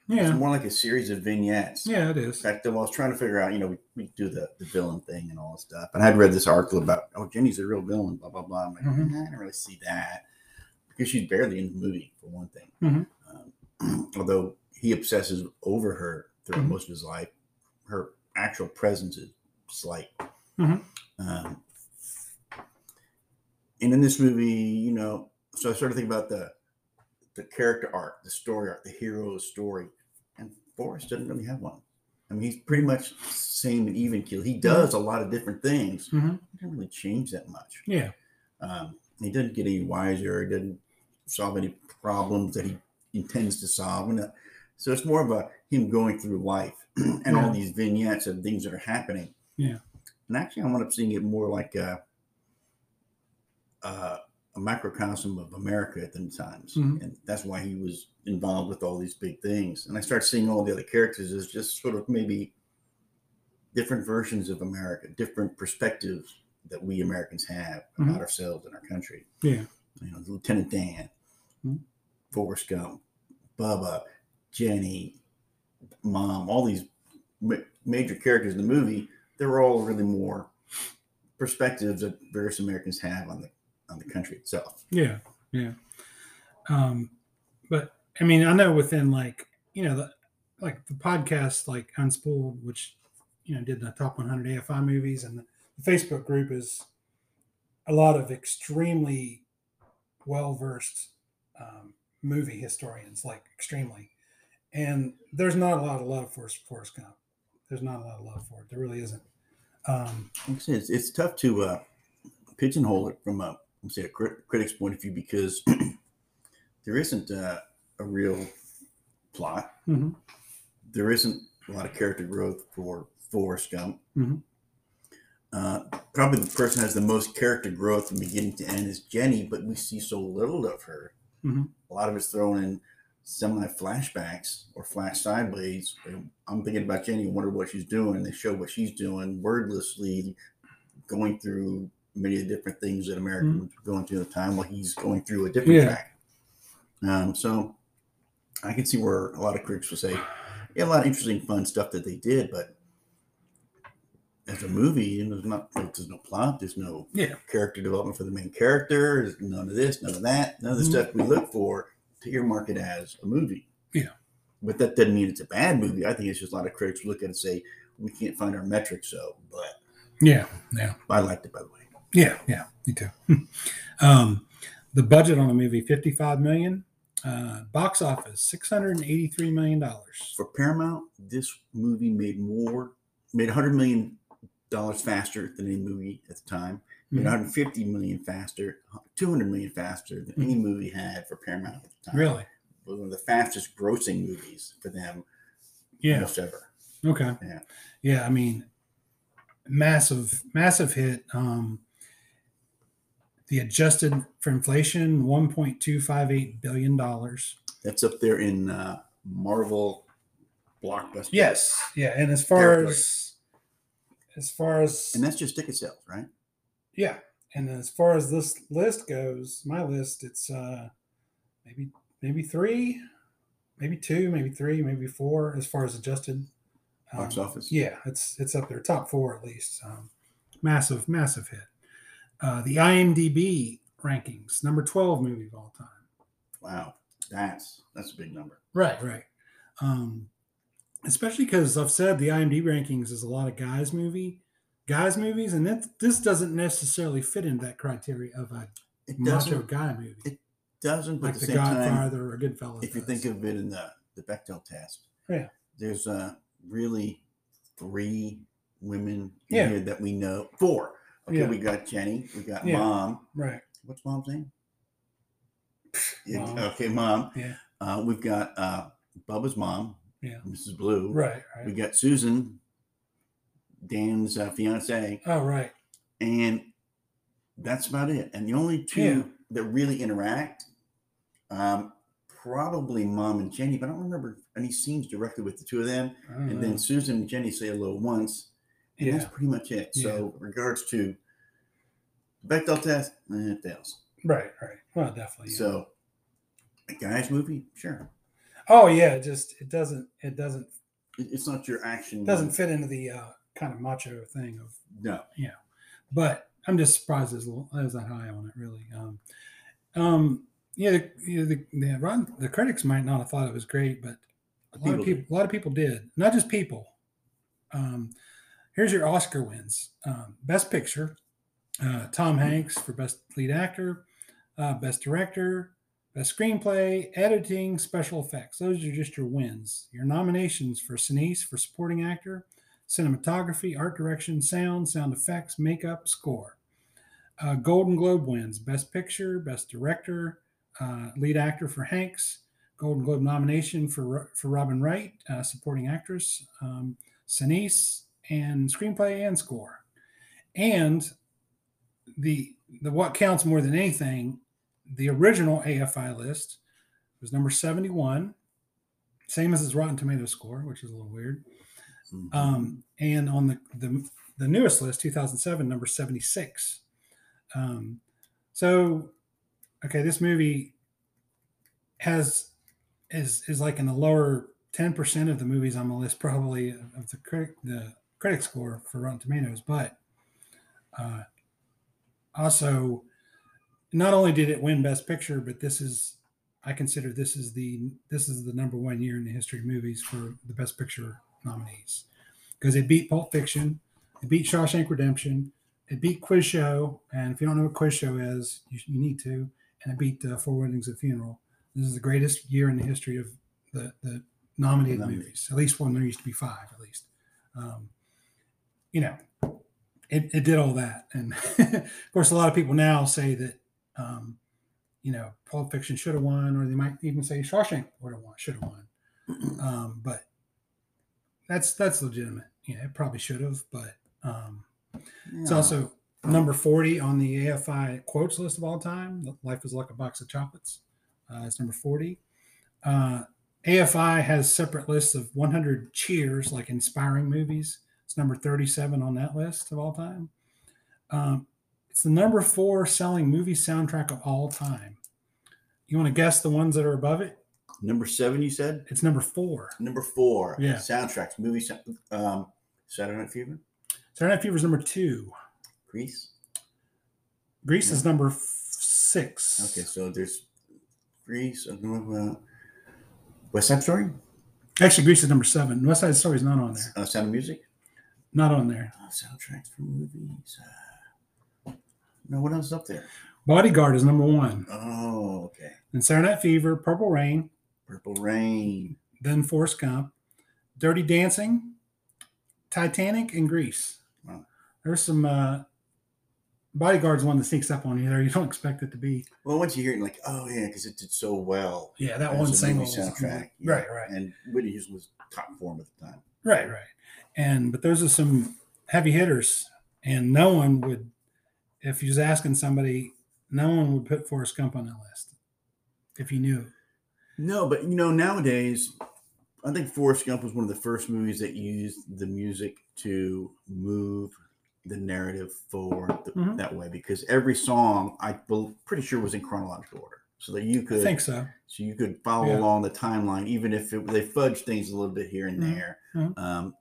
Yeah.
It's more like a series of vignettes.
Yeah, it is.
In fact, I was trying to figure out, you know, we, we do the, the villain thing and all this stuff. And I'd read this article about, oh, Jenny's a real villain, blah, blah, blah. I'm like,
Mhm.
nah, I don't really see that. Because she's barely in the movie, for one thing.
Mhm.
Um, although he obsesses over her throughout
Mhm.
most of his life, her actual presence is slight.
Mhm.
Um, and in this movie, you know, so I started thinking about the the character arc, the story arc, the hero's story. And Forrest doesn't really have one. I mean, he's pretty much same and even keel. He does a lot of different things.
Mhm.
He doesn't really change that much.
Yeah.
Um, he doesn't get any wiser. He doesn't solve any problems that he intends to solve. And uh, so it's more of a him going through life and all these vignettes of things that are happening.
Yeah.
And actually, I wound up seeing it more like a, a, a microcosm of America at the times.
Mhm.
And that's why he was involved with all these big things. And I started seeing all the other characters as just sort of maybe different versions of America, different perspectives that we Americans have about
Mhm.
ourselves and our country.
Yeah.
You know, Lieutenant Dan,
Mhm.
Forrest Gump, Bubba, Jenny, Mom, all these ma- major characters in the movie, they're all really more perspectives that various Americans have on the on the country itself.
Yeah, yeah. Um, but I mean, I know within like you know the like the podcast like Unspooled, which you know did the top 100 AFI movies, and the, Facebook group is a lot of extremely well versed um, movie historians, like extremely. And there's not a lot of love for Forrest Gump. There's not a lot of love for it. There really isn't. Um,
Like I said, it's, it's tough to uh, pigeonhole it from a let's say a crit- critic's point of view because there isn't uh, a real plot.
Mhm.
There isn't a lot of character growth for Forrest Gump.
Mhm.
Uh, probably the person has the most character growth from beginning to end is Jenny, but we see so little of her.
Mhm.
A lot of it's thrown in semi flashbacks or flash sideways. I'm thinking about Jenny, and wonder what she's doing. They show what she's doing wordlessly, going through many of the different things that Americans were going through at the time while he's going through a different
Yeah.
track. Um, so I can see where a lot of critics will say, yeah, a lot of interesting, fun stuff that they did, but as a movie, you know, there's not there's no plot, there's no
Yeah.
character development for the main character, there's none of this, none of that, none of the
Mhm.
stuff we look for to earmark it as a movie.
Yeah.
But that doesn't mean it's a bad movie. I think it's just a lot of critics look at it and say, we can't find our metrics, so but
yeah, yeah.
I liked it by the way.
Yeah, yeah, me too. um, the budget on the movie fifty five million. Uh, box office six hundred and eighty three million dollars.
For Paramount, this movie made more, made hundred million dollars faster than any movie at the time.
Mhm.
150 million faster, 200 million faster than any movie had for Paramount at the time.
Mm-hmm. Really?
It was one of the fastest grossing movies for them
Yeah.
almost ever.
Okay.
Yeah.
Yeah. I mean, massive, massive hit. Um, the adjusted for inflation, one point two five eight billion dollars.
That's up there in uh, Marvel blockbuster.
Yes. Yeah. And as far
Territory.
as as far as
And that's just ticket sales, right?
Yeah. And as far as this list goes, my list, it's uh maybe maybe three, maybe two, maybe three, maybe four as far as adjusted
Box
um,
office.
Yeah, it's it's up there, top four at least. Um, massive, massive hit. Uh, the IMDb rankings, number 12 movie of all time.
Wow. That's that's a big number.
Right, right. Um, especially because I've said the IMDb rankings is a lot of guys movie, guys movies, and that this doesn't necessarily fit into that criteria of a
It
macho guy movie,
it doesn't, but
like The
the same time,
Godfather or Goodfellas.
if you think of it in the, the Bechdel test,
Yeah.
there's uh, really three women in
Yeah.
here that we know. Four. Okay,
Yeah.
we got Jenny, we got
Yeah.
mom.
right,
What's mom's name?
Mom.
Okay, mom.
Yeah.
Uh, we've got uh, Bubba's mom,
yeah,
Mrs. Blue.
right,
We got Susan, Dan's uh, fiance,
Oh, right,
and that's about it. And the only two
Yeah.
that really interact, um, probably mom and Jenny, but I don't remember any scenes directly with the two of them. And
know.
then Susan and Jenny say hello once, and
Yeah.
that's pretty much it. So, regards to Bechdel test, eh, it fails.
right, right. Well, definitely. yeah.
So, a guy's movie, sure,
oh yeah, it just it doesn't it doesn't
it's not your action.
doesn't fit into the uh, kind of macho thing of
No, Yeah,
but I'm just surprised as as that high on it really. Um, um, yeah, the, the the, run, the critics might not have thought it was great, but a lot
People
of people, a lot of people did. Not just people. Um, here's your Oscar wins: um, Best Picture, uh, Tom Hanks for Best Lead Actor, uh, Best Director, Best Screenplay, Editing, Special Effects. Those are just your wins. Your nominations for Sinise for Supporting Actor, Cinematography, Art Direction, Sound, Sound Effects, Makeup, Score. uh, Golden Globe wins Best Picture, Best Director, uh, Lead Actor for Hanks, Golden Globe nomination for for Robin Wright, uh, Supporting Actress, um, Sinise, and Screenplay and Score. And the the what counts more than anything, the original AFI list was number 71, same as his Rotten Tomato score, which is a little weird.
Mhm.
Um, and on the, the the newest list, 2007, number 76. Um, so, okay, this movie has is is like in the lower 10% of the movies on the list, probably of the critic the critic score for Rotten Tomatoes, but uh, also not only did it win Best Picture, but this is I consider this is the this is the number one year in the history of movies for the Best Picture nominees because it beat Pulp Fiction, it beat Shawshank Redemption, it beat Quiz Show, and if you don't know what Quiz Show is, you, you need to, and it beat uh, Four Weddings at a Funeral. This is the greatest year in the history of the the nominated
Nominated.
movies. At least one. There used to be five, at least. Um, you know, it, it did all that, and of course, a lot of people now say that. Um, you know, Pulp Fiction should have won, or they might even say Shawshank would have won, should have won. Um, but that's that's legitimate. Yeah, it probably should have, but um, it's also number forty on the AFI quotes list of all time. Life is like a box of chocolates. Uh, it's number forty. Uh, AFI has separate lists of 100 cheers, like inspiring movies. It's number 37 on that list of all time. Um, it's the number four selling movie soundtrack of all time. You want to guess the ones that are above it?
Number seven, you said?
It's number four.
Number four.
Yeah.
Soundtracks, movie, um, Saturday Night Fever,
Saturday Night Fever is number two.
Grease.
Grease is number f- six.
Okay, so there's Grease, uh, West Side Story,
Actually, Grease is number seven. West Side Story is not on there.
uh, Sound of Music,
Not on there.
uh, soundtracks for movies. Uh, no, what else is up there?
Bodyguard is number one.
Oh, okay.
Then Saturday Night Fever, Purple Rain,
Purple Rain.
then Forrest Gump, Dirty Dancing, Titanic, and Grease.
Wow.
There's some uh, Bodyguard's one that sneaks up on you there. You don't expect it to be.
Well, once you hear it, you're like, oh yeah, because it did so well.
Yeah, that one single
soundtrack. yeah.
Right, right.
And Whitney Houston was top form at the time.
Right, right. And but those are some heavy hitters, and no one would, if you was asking somebody, no one would put Forrest Gump on that list if you knew.
No, but you know, nowadays, I think Forrest Gump was one of the first movies that used the music to move the narrative forward th-
Mhm.
that way because every song I pretty sure was in chronological order, so that you
I
could
think so.
so you could follow
Yeah.
along the timeline, even if it, they fudge things a little bit here and
Mhm.
there.
Mhm.
Um,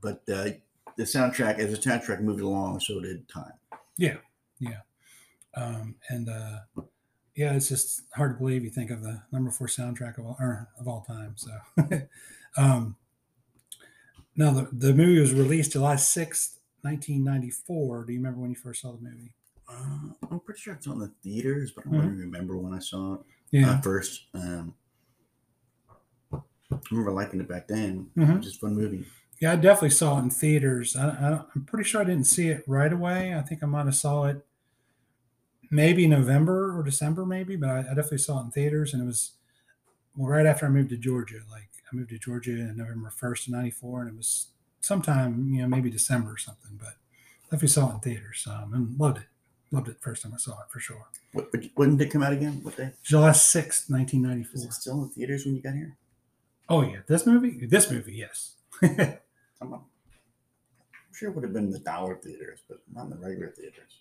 but uh, the soundtrack, as the soundtrack moved along, so did time.
Yeah, yeah. Um, and uh, yeah, it's just hard to believe you think of the number four soundtrack of all, or of all time. So, um, now the, the movie was released July sixth, nineteen ninety four. Do you remember when you first saw the movie?
Uh, I'm pretty sure it's on the theaters, but I don't really remember when I saw it
Yeah,
uh, first. Um, I remember liking it back then. It
Mhm.
was just fun movie.
Yeah, I definitely saw it in theaters. I, I, I'm pretty sure I didn't see it right away. I think I might have saw it maybe November or December, maybe, but I, I definitely saw it in theaters, and it was well, right after I moved to Georgia. Like I moved to Georgia in November first '94, and it was sometime, you know, maybe December or something. But I definitely saw it in theaters um, and loved it. Loved it the first time I saw it for sure.
What, when did it come out again? What day?
July sixth,
Was
1994.
it still in theaters when you got here?
Oh yeah, this movie. This movie, yes.
I'm, I'm sure it would have been in the dollar theaters, but not in the regular theaters.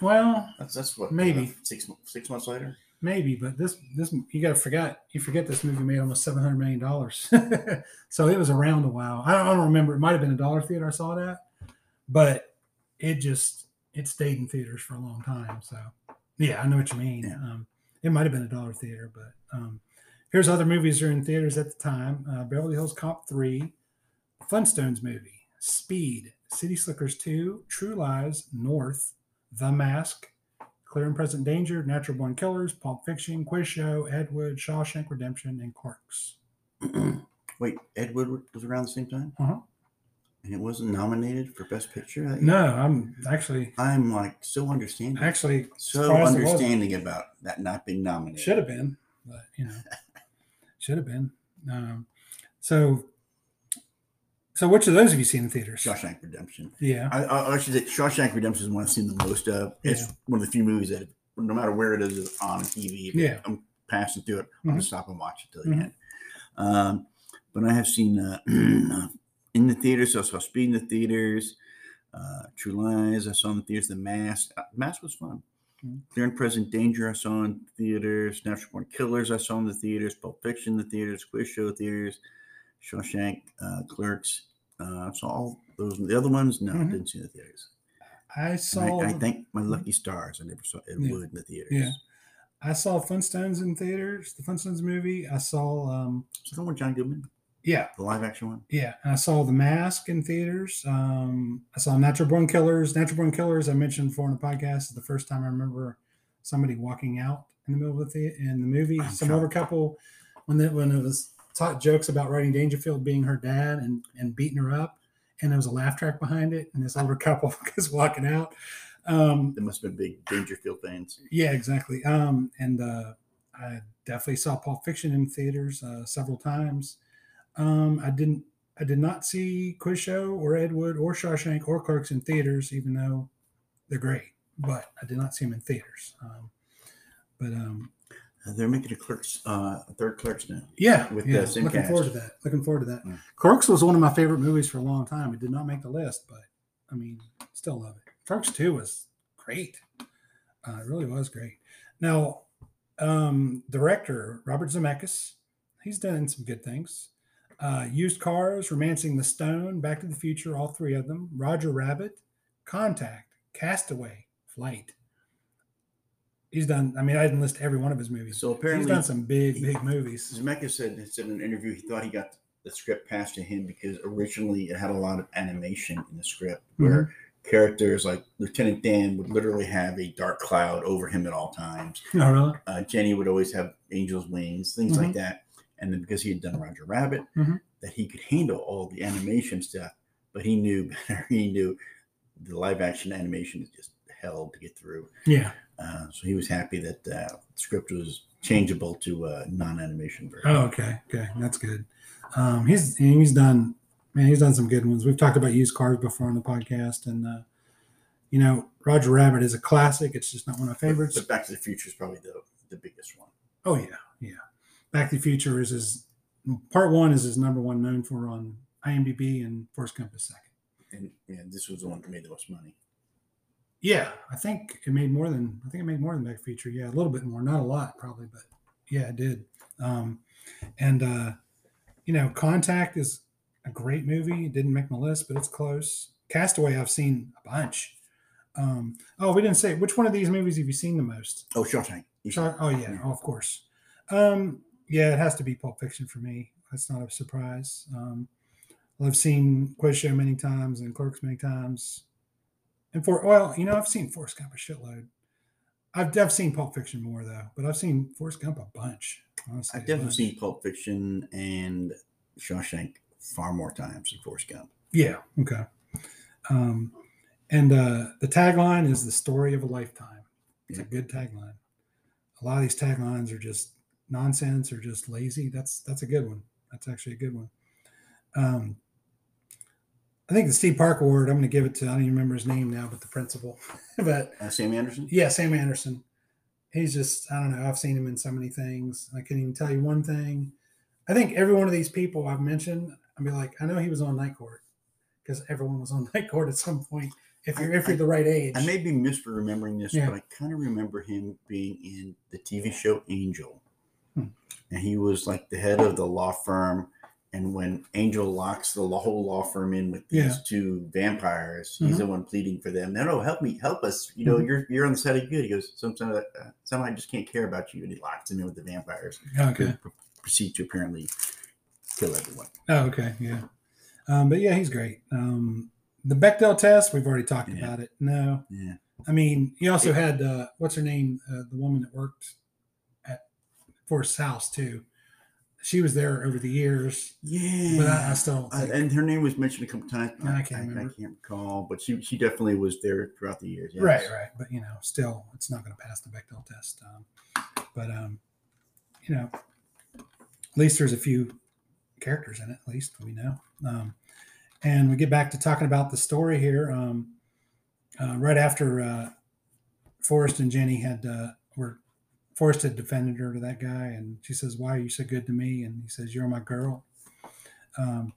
well,
That's that's what
Maybe.
uh, six six months later.
Maybe, but this this you got to forget you forget this movie made almost seven hundred million dollars, so it was around a while. I don't, I don't remember. It might have been a dollar theater I saw that, but it just it stayed in theaters for a long time. So yeah, I know what you mean.
Yeah.
Um, it might have been a dollar theater, but um, here's other movies that are in theaters at the time: uh, Beverly Hills Cop three, Flintstones movie, Speed, City Slickers two, True Lies, North, The Mask, Clear and Present Danger, Natural Born Killers, Pulp Fiction, Quiz Show, Ed Wood, Shawshank Redemption, and Clerks.
Wait, Ed Wood was around the same time.
Uh-huh.
and it wasn't nominated for Best Picture.
No,
year?
I'm actually
I'm like so understanding,
actually
so
surprised it wasn't.
understanding about that not being nominated.
Should have been, but you know, should have been. Um, so, so which of those have you seen in theaters?
Shawshank Redemption.
Yeah.
I, I, should say Shawshank Redemption is one I've seen the most of. It's
Yeah.
one of the few movies that, no matter where it is, is on TV. If
Yeah.
I'm passing through it. I'm gonna
Mhm.
stop and watch it till the
Mhm.
end. Um, but I have seen uh, in the theaters. So I saw Speed in the theaters. Uh, True Lies. I saw in the theaters. The Mask. Uh, Mask was fun. Clear and Present Danger. I saw in theaters. Natural Born Killers. I saw in the theaters. Pulp Fiction the theaters. Quiz Show theaters. Shawshank. Uh, Clerks. Uh, I saw all those. The other ones, no,
Mhm.
didn't see in the theaters.
I
And
saw.
I, I thank my lucky stars. I never saw Ed
Yeah.
Wood in the theaters.
Yeah. I saw Flintstones in theaters. The Flintstones movie. I saw. um
So the one with John Goodman,
Yeah,
the live action one.
yeah. I saw The Mask in theaters. Um I saw Natural Born Killers. Natural Born Killers. I mentioned before in the podcast. Is the first time I remember somebody walking out in the middle of the in the movie.
I'm
Some
shocked.
older couple when that when it was taught jokes about Rodney Dangerfield being her dad and and beating her up, and there was a laugh track behind it, and this older couple is walking out. Um,
They must have been big Dangerfield fans.
Yeah, exactly. Um, and uh, I definitely saw Pulp Fiction in theaters uh, several times. Um, I didn't. I did not see Quiz Show or Ed Wood or Shawshank or Clerks in theaters, even though they're great. But I did not see them in theaters. Um, but um,
they're making a Clerks, uh, a third Clerks now.
yeah,
With
yeah,
the same
looking forward to that. Looking forward to that. Clerks was one of my favorite movies for a long time. It did not make the list, but I mean, still love it. Clerks Two was great. Uh, it really was great. Now, um, director Robert Zemeckis, he's done some good things. Uh, Used Cars, Romancing the Stone, Back to the Future, all three of them. Roger Rabbit, Contact, Castaway, Flight. He's done. I mean, I didn't list every one of his movies.
So apparently,
he's done some big, big movies.
Zemeckis said, said in an interview he thought he got the script passed to him because originally it had a lot of animation in the script where
Mm-hmm.
characters like Lieutenant Dan would literally have a dark cloud over him at all times.
Oh, really?
Uh, Jenny would always have angel's wings, things like that. And then because he had done Roger Rabbit,
Mhm.
that he could handle all the animation stuff, but he knew better. He knew the live action animation is just hell to get through.
Yeah.
Uh, so he was happy that uh, the script was changeable to a non-animation version.
Oh, okay. Okay. That's good. Um, he's he's done man, he's done some good ones. We've talked about used cars before on the podcast, and uh, you know, Roger Rabbit is a classic. It's just not one of my favorites.
But Back to the Future is probably the, the biggest one.
Oh yeah, yeah. Back to the Future is his part one is his number one known for on IMDb, and Forrest Gump is second.
And yeah, this was the one that made the most money.
Yeah, I think it made more than I think it made more than Back feature. Yeah, a little bit more, not a lot probably, but yeah, it did. Um, and uh, you know, Contact is a great movie. It didn't make my list, but it's close. Castaway, I've seen a bunch. Um, oh, we didn't say which one of these movies have you seen the most?
Oh, Shawshank. You
oh yeah, oh, of course. Um, yeah, it has to be Pulp Fiction for me. That's not a surprise. Um, I've seen Quiz Show many times and Clerks many times. And for well, you know, I've seen Forrest Gump a shitload. I've, I've seen Pulp Fiction more though, but I've seen Forrest Gump a bunch. Honestly,
I've definitely
bunch.
seen Pulp Fiction and Shawshank far more times than Forrest Gump.
Yeah. Okay. Um, and uh, the tagline is the story of a lifetime. It's a good tagline. A lot of these taglines are just nonsense or just lazy. That's that's a good one. That's actually a good one. Um, I think the Steve Parker Award. I'm going to give it to. I don't even remember his name now, but the principal. but
Uh, Sam Anderson?
yeah, Sam Anderson. He's just, I don't know. I've seen him in so many things. I couldn't even tell you one thing. I think every one of these people I've mentioned, I'd be like, I know he was on Night Court because everyone was on Night Court at some point. If you're if you're the right age,
I may be misremembering this,
Yeah.
but I kind of remember him being in the TV show Angel.
Hmm.
And he was like the head of the law firm. And when Angel locks the law- whole law firm in with these
Yeah.
two vampires, he's
Mhm.
the one pleading for them. No, no, help me, help us. You know,
Mhm.
you're you're on the side of good. He goes, somehow, uh, somehow I just can't care about you. And he locks him in with the vampires.
okay.
Pr- proceed to apparently kill everyone.
Oh, okay, yeah. Um, but yeah, he's great. Um, the Bechdel test, we've already talked
Yeah.
about it. No,
Yeah.
I mean, he also had uh, what's her name, uh, the woman that worked at Forrest's house too. She was there over the years,
Yeah.
but I, I still
Uh, and her name was mentioned a couple times.
No, I can't
I, can't recall, but she she definitely was there throughout the years. yes.
Right, right. But you know, still, it's not going to pass the Bechdel test. Um, but um, you know, at least there's a few characters in it. At least we know. Um, and we get back to talking about the story here. Um, uh, right after uh, Forrest and Jenny had uh, were Forrest had defended her to that guy, and she says, "Why are you so good to me?" And he says, "You're my girl." Um,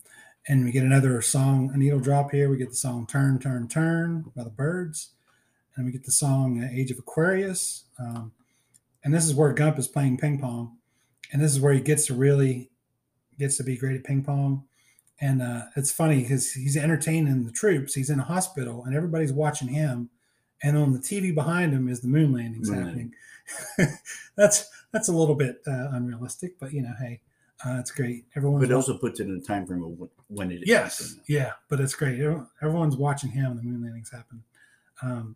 and we get another song, a needle drop here. We get the song "Turn, Turn, Turn" by the Byrds and we get the song uh, Age of Aquarius. Um, and this is where Gump is playing ping pong. And this is where he gets to really gets to be great at ping pong. And uh, it's funny because he's entertaining the troops. He's in a hospital and everybody's watching him. And on the TV behind him is the moon landings
Moon
happening. that's that's a little bit uh, unrealistic, but you know, hey, uh, it's great. Everyone.
But it also puts it in a time frame of when it is.
Yes, yeah, but it's great. Everyone's watching him the moon landings happen. Um,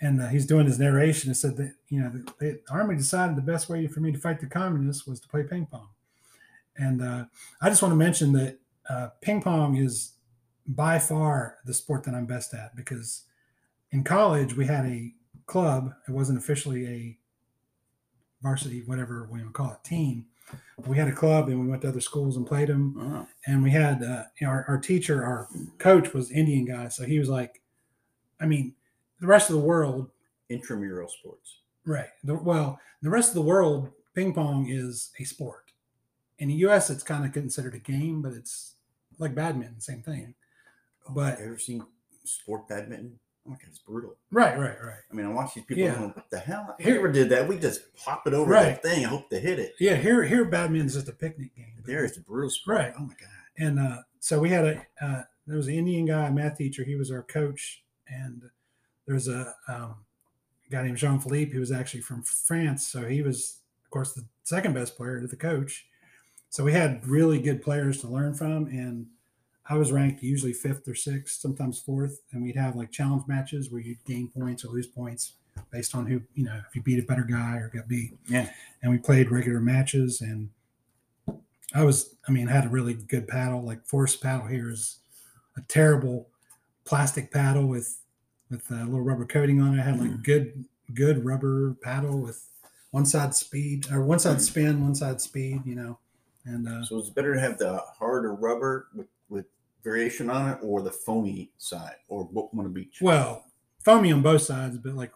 and uh, he's doing his narration. It said that you know the, the army decided the best way for me to fight the communists was to play ping pong. And uh, I just want to mention that uh, ping pong is by far the sport that I'm best at because in college we had a club. It wasn't officially a varsity, whatever we call it, team. We had a club and we went to other schools and played them
Oh,
and we had uh, you know, our, our teacher our coach was indian guy so he was like i mean the rest of the world
intramural sports.
right the, well the rest of the world ping pong is a sport in the us it's kind of considered a game but it's like badminton same thing but
Ever seen sport badminton? Oh my god, it's brutal.
right right right
I mean, I watch these people.
Yeah.
going, what the hell? I
Here-
never did that. We just pop it over
Right.
that thing. I hope to hit it.
yeah here here badminton's just a picnic game
But there, it's a brutal sport.
Right.
Oh my god.
and uh, so we had a uh, there was an Indian guy, a math teacher. He was our coach, and there's a um, guy named Jean Philippe who was actually from France. So he was, of course, the second best player to the coach. So we had really good players to learn from, and I was ranked usually fifth or sixth, sometimes fourth, and we'd have like challenge matches where you'd gain points or lose points based on who you know if you beat a better guy or got beat.
Yeah.
And we played regular matches, and I was, I mean, had a really good paddle. Like Forrest paddle here is a terrible plastic paddle with with a little rubber coating on it. I had like good good rubber paddle with one side speed or one side spin, one side speed. You know, and uh,
So it's better to have the harder rubber with variation on it, or the foamy side, or what one of each.
well, foamy on both sides, but like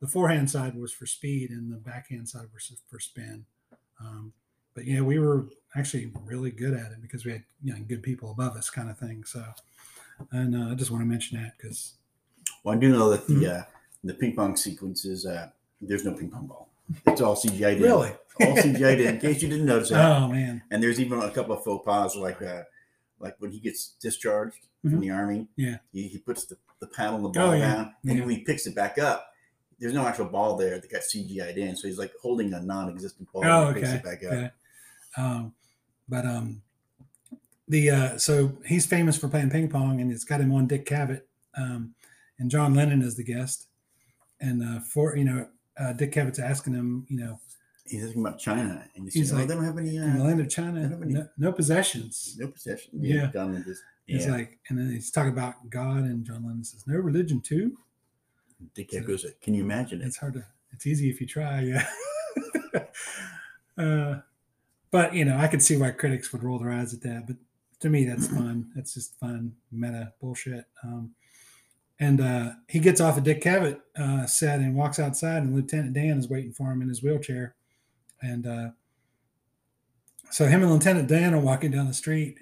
the forehand side was for speed and the backhand side was for spin. Um, but yeah, we were actually really good at it because we had you know good people above us, kind of thing. So, and uh, I just want to mention that because
Well, I do know that the
Mhm.
uh, the ping pong sequences. Uh, there's no ping pong ball. It's all CGI.
Really?
all CGI. In case you didn't notice that.
oh man,
And there's even a couple of faux pas, like uh, like when he gets discharged from
Mhm.
the army.
Yeah.
He, he puts the, the paddle and the ball
Oh, yeah.
down, and
Yeah.
when he picks it back up, there's no actual ball there that got CGI'd in. So he's like holding a non-existent ball.
Oh,
and he picks
okay.
it back up.
okay. Um, but um, the uh, so he's famous for playing ping pong, and it's got him on Dick Cavett, um, and John Lennon is the guest, and uh, for you know, uh, Dick Cavett's asking him, you know,
He's talking about China, and he's, saying,
like,
"Oh, they don't have any
in the
uh,
land of China,
have any-
no, no possessions.
no possession."
Yeah.
John Lennon just,
He's like, and then he's talking about God, and John Lennon says, "No religion too."
Dick goes, "Can you imagine it?"
It's hard to. It's easy if you try. Yeah. uh, but you know, I could see why critics would roll their eyes at that. But to me, that's fun. That's just fun meta bullshit. Um, and uh, he gets off a Dick Cavett uh, set and walks outside, and Lieutenant Dan is waiting for him in his wheelchair. And uh, so him and Lieutenant Dan are walking down the street,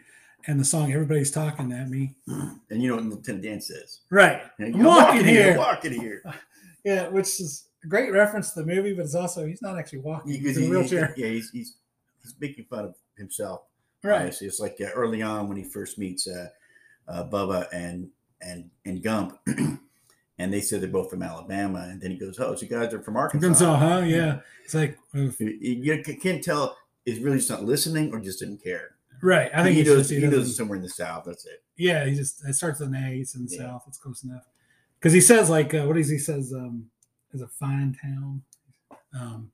and the song "Everybody's Talking at Me."
And you know what Lieutenant Dan says?
Right. I'm walking here.
walking here.
Yeah, which is a great reference to the movie, but it's also he's not actually walking. He's in a
he-
wheelchair.
yeah, he's, he's he's making fun of himself.
Right.
Obviously, it's like uh, early on when he first meets uh, uh, Bubba and and and Gump, and they said they're both from Alabama, and then he goes, "Oh, so you guys are from Arkansas?"
Arkansas, huh? Yeah. It's like, uh,
You, can't tell is really just not listening or just didn't care.
right. I think
he knows
just,
he,
he
knows
doesn't-
somewhere in the South. That's it.
yeah, he just it starts with an A. It's in the
Yeah.
south. It's close enough. Because he says like, uh, what does he says? Um, is a fine town. Um,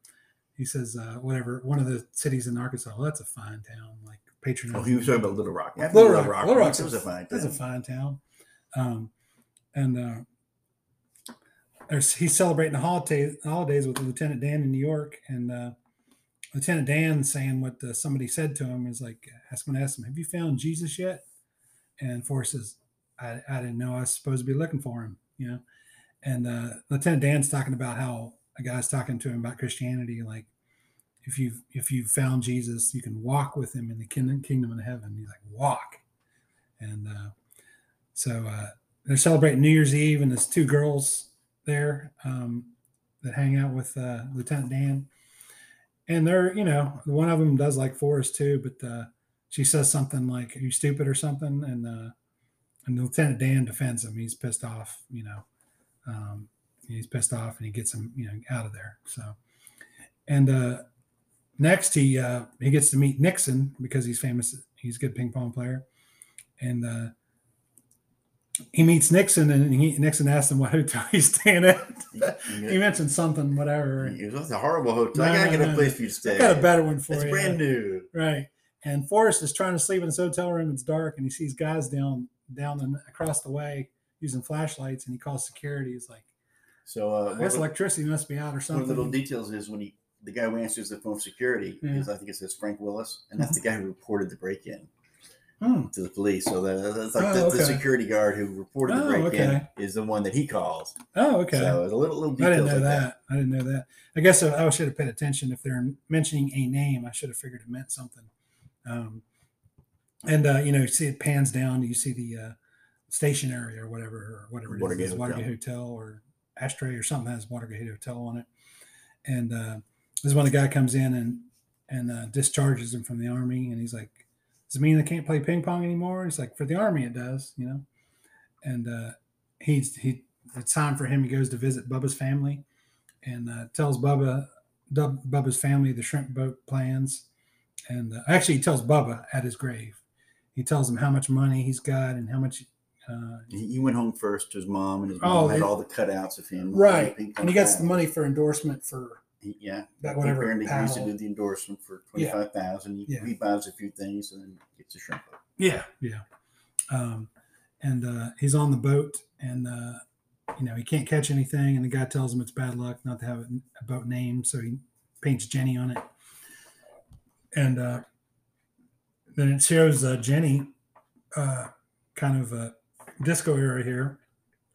he says uh, whatever one of the cities in Arkansas. Well, that's a fine town, like patronizing.
Oh, he was talking about Little Rock. Yeah,
Little Rock. Little
Rock's
Rock's
a fine
That's a fine town. Um, and uh, he's celebrating the holiday, holidays with Lieutenant Dan in New York, and uh, Lieutenant Dan saying what uh, somebody said to him is like, "Ask him, ask him, have you found Jesus yet?" And Forrest says, "I, I didn't know I was supposed to be looking for him," you know. And uh, Lieutenant Dan's talking about how a guy's talking to him about Christianity, like if you if you found Jesus, you can walk with him in the kingdom kingdom of heaven. He's like walk, and uh, so uh, they're celebrating New Year's Eve, and there's two girls there um, that hang out with uh, Lieutenant Dan, and they're you know one of them does like Forrest too, but uh, she says something like "Are you stupid?" or something, and uh, and Lieutenant Dan defends him. He's pissed off, you know. Um, he's pissed off, and he gets him you know out of there. So, and uh, next he uh, he gets to meet Nixon because he's famous. He's a good ping pong player, and uh, he meets Nixon, and he, Nixon asks him what hotel he's staying at. he mentioned something, whatever.
It was a horrible hotel.
No,
I gotta
no,
get a
no.
place for you to stay.
I got a better one for
It's
you.
It's brand new.
Right. And Forrest is trying to sleep in his hotel room. It's dark, and he sees guys down down and across the way using flashlights, and he calls security. He's like,
So uh,
"I guess
of-
electricity must be out or something."
one of the little details is when he the guy who answers the phone security
Yeah.
is I think it says Frank Willis, and that's the guy who reported the break in
Hmm.
to the police. So that, that's like
Oh,
the, the security guard who reported the
Oh,
break in
okay.
is the one that he calls.
Oh, okay.
So it's a little little
I didn't know
like
that.
that.
I didn't know that. I guess I, I should have paid attention. If they're mentioning a name, I should have figured it meant something. Um, and uh, you know, you see it pans down. You see the uh, station area or whatever, or whatever it is,
Watergate
it's
Hotel.
Watergate Hotel or Ashtray or something that has Watergate Hotel on it. And uh, this is when the guy comes in and and uh, discharges him from the army, and he's like, "Does it mean they can't play ping pong anymore?" He's like, "For the army, it does," you know. And uh, he's he it's time for him. He goes to visit Bubba's family and uh, tells Bubba Dub, Bubba's family the shrimp boat plans. And uh, actually, he tells Bubba at his grave. He tells him how much money he's got and how much. Uh,
He, he went home first to his mom, and his
Oh,
mom had
it-
all the cutouts of him.
right, and he gets the money for endorsement for
He- yeah,
that whatever
he used to do the endorsement for twenty
Yeah.
He,
Yeah.
he buys a few things and then gets a shrimp. boat.
Yeah, yeah. Um, and uh, he's on the boat, and uh, you know he can't catch anything. And the guy tells him it's bad luck not to have a, a boat name, so he paints Jenny on it. And uh, then it shows uh, Jenny, uh, kind of a disco era here,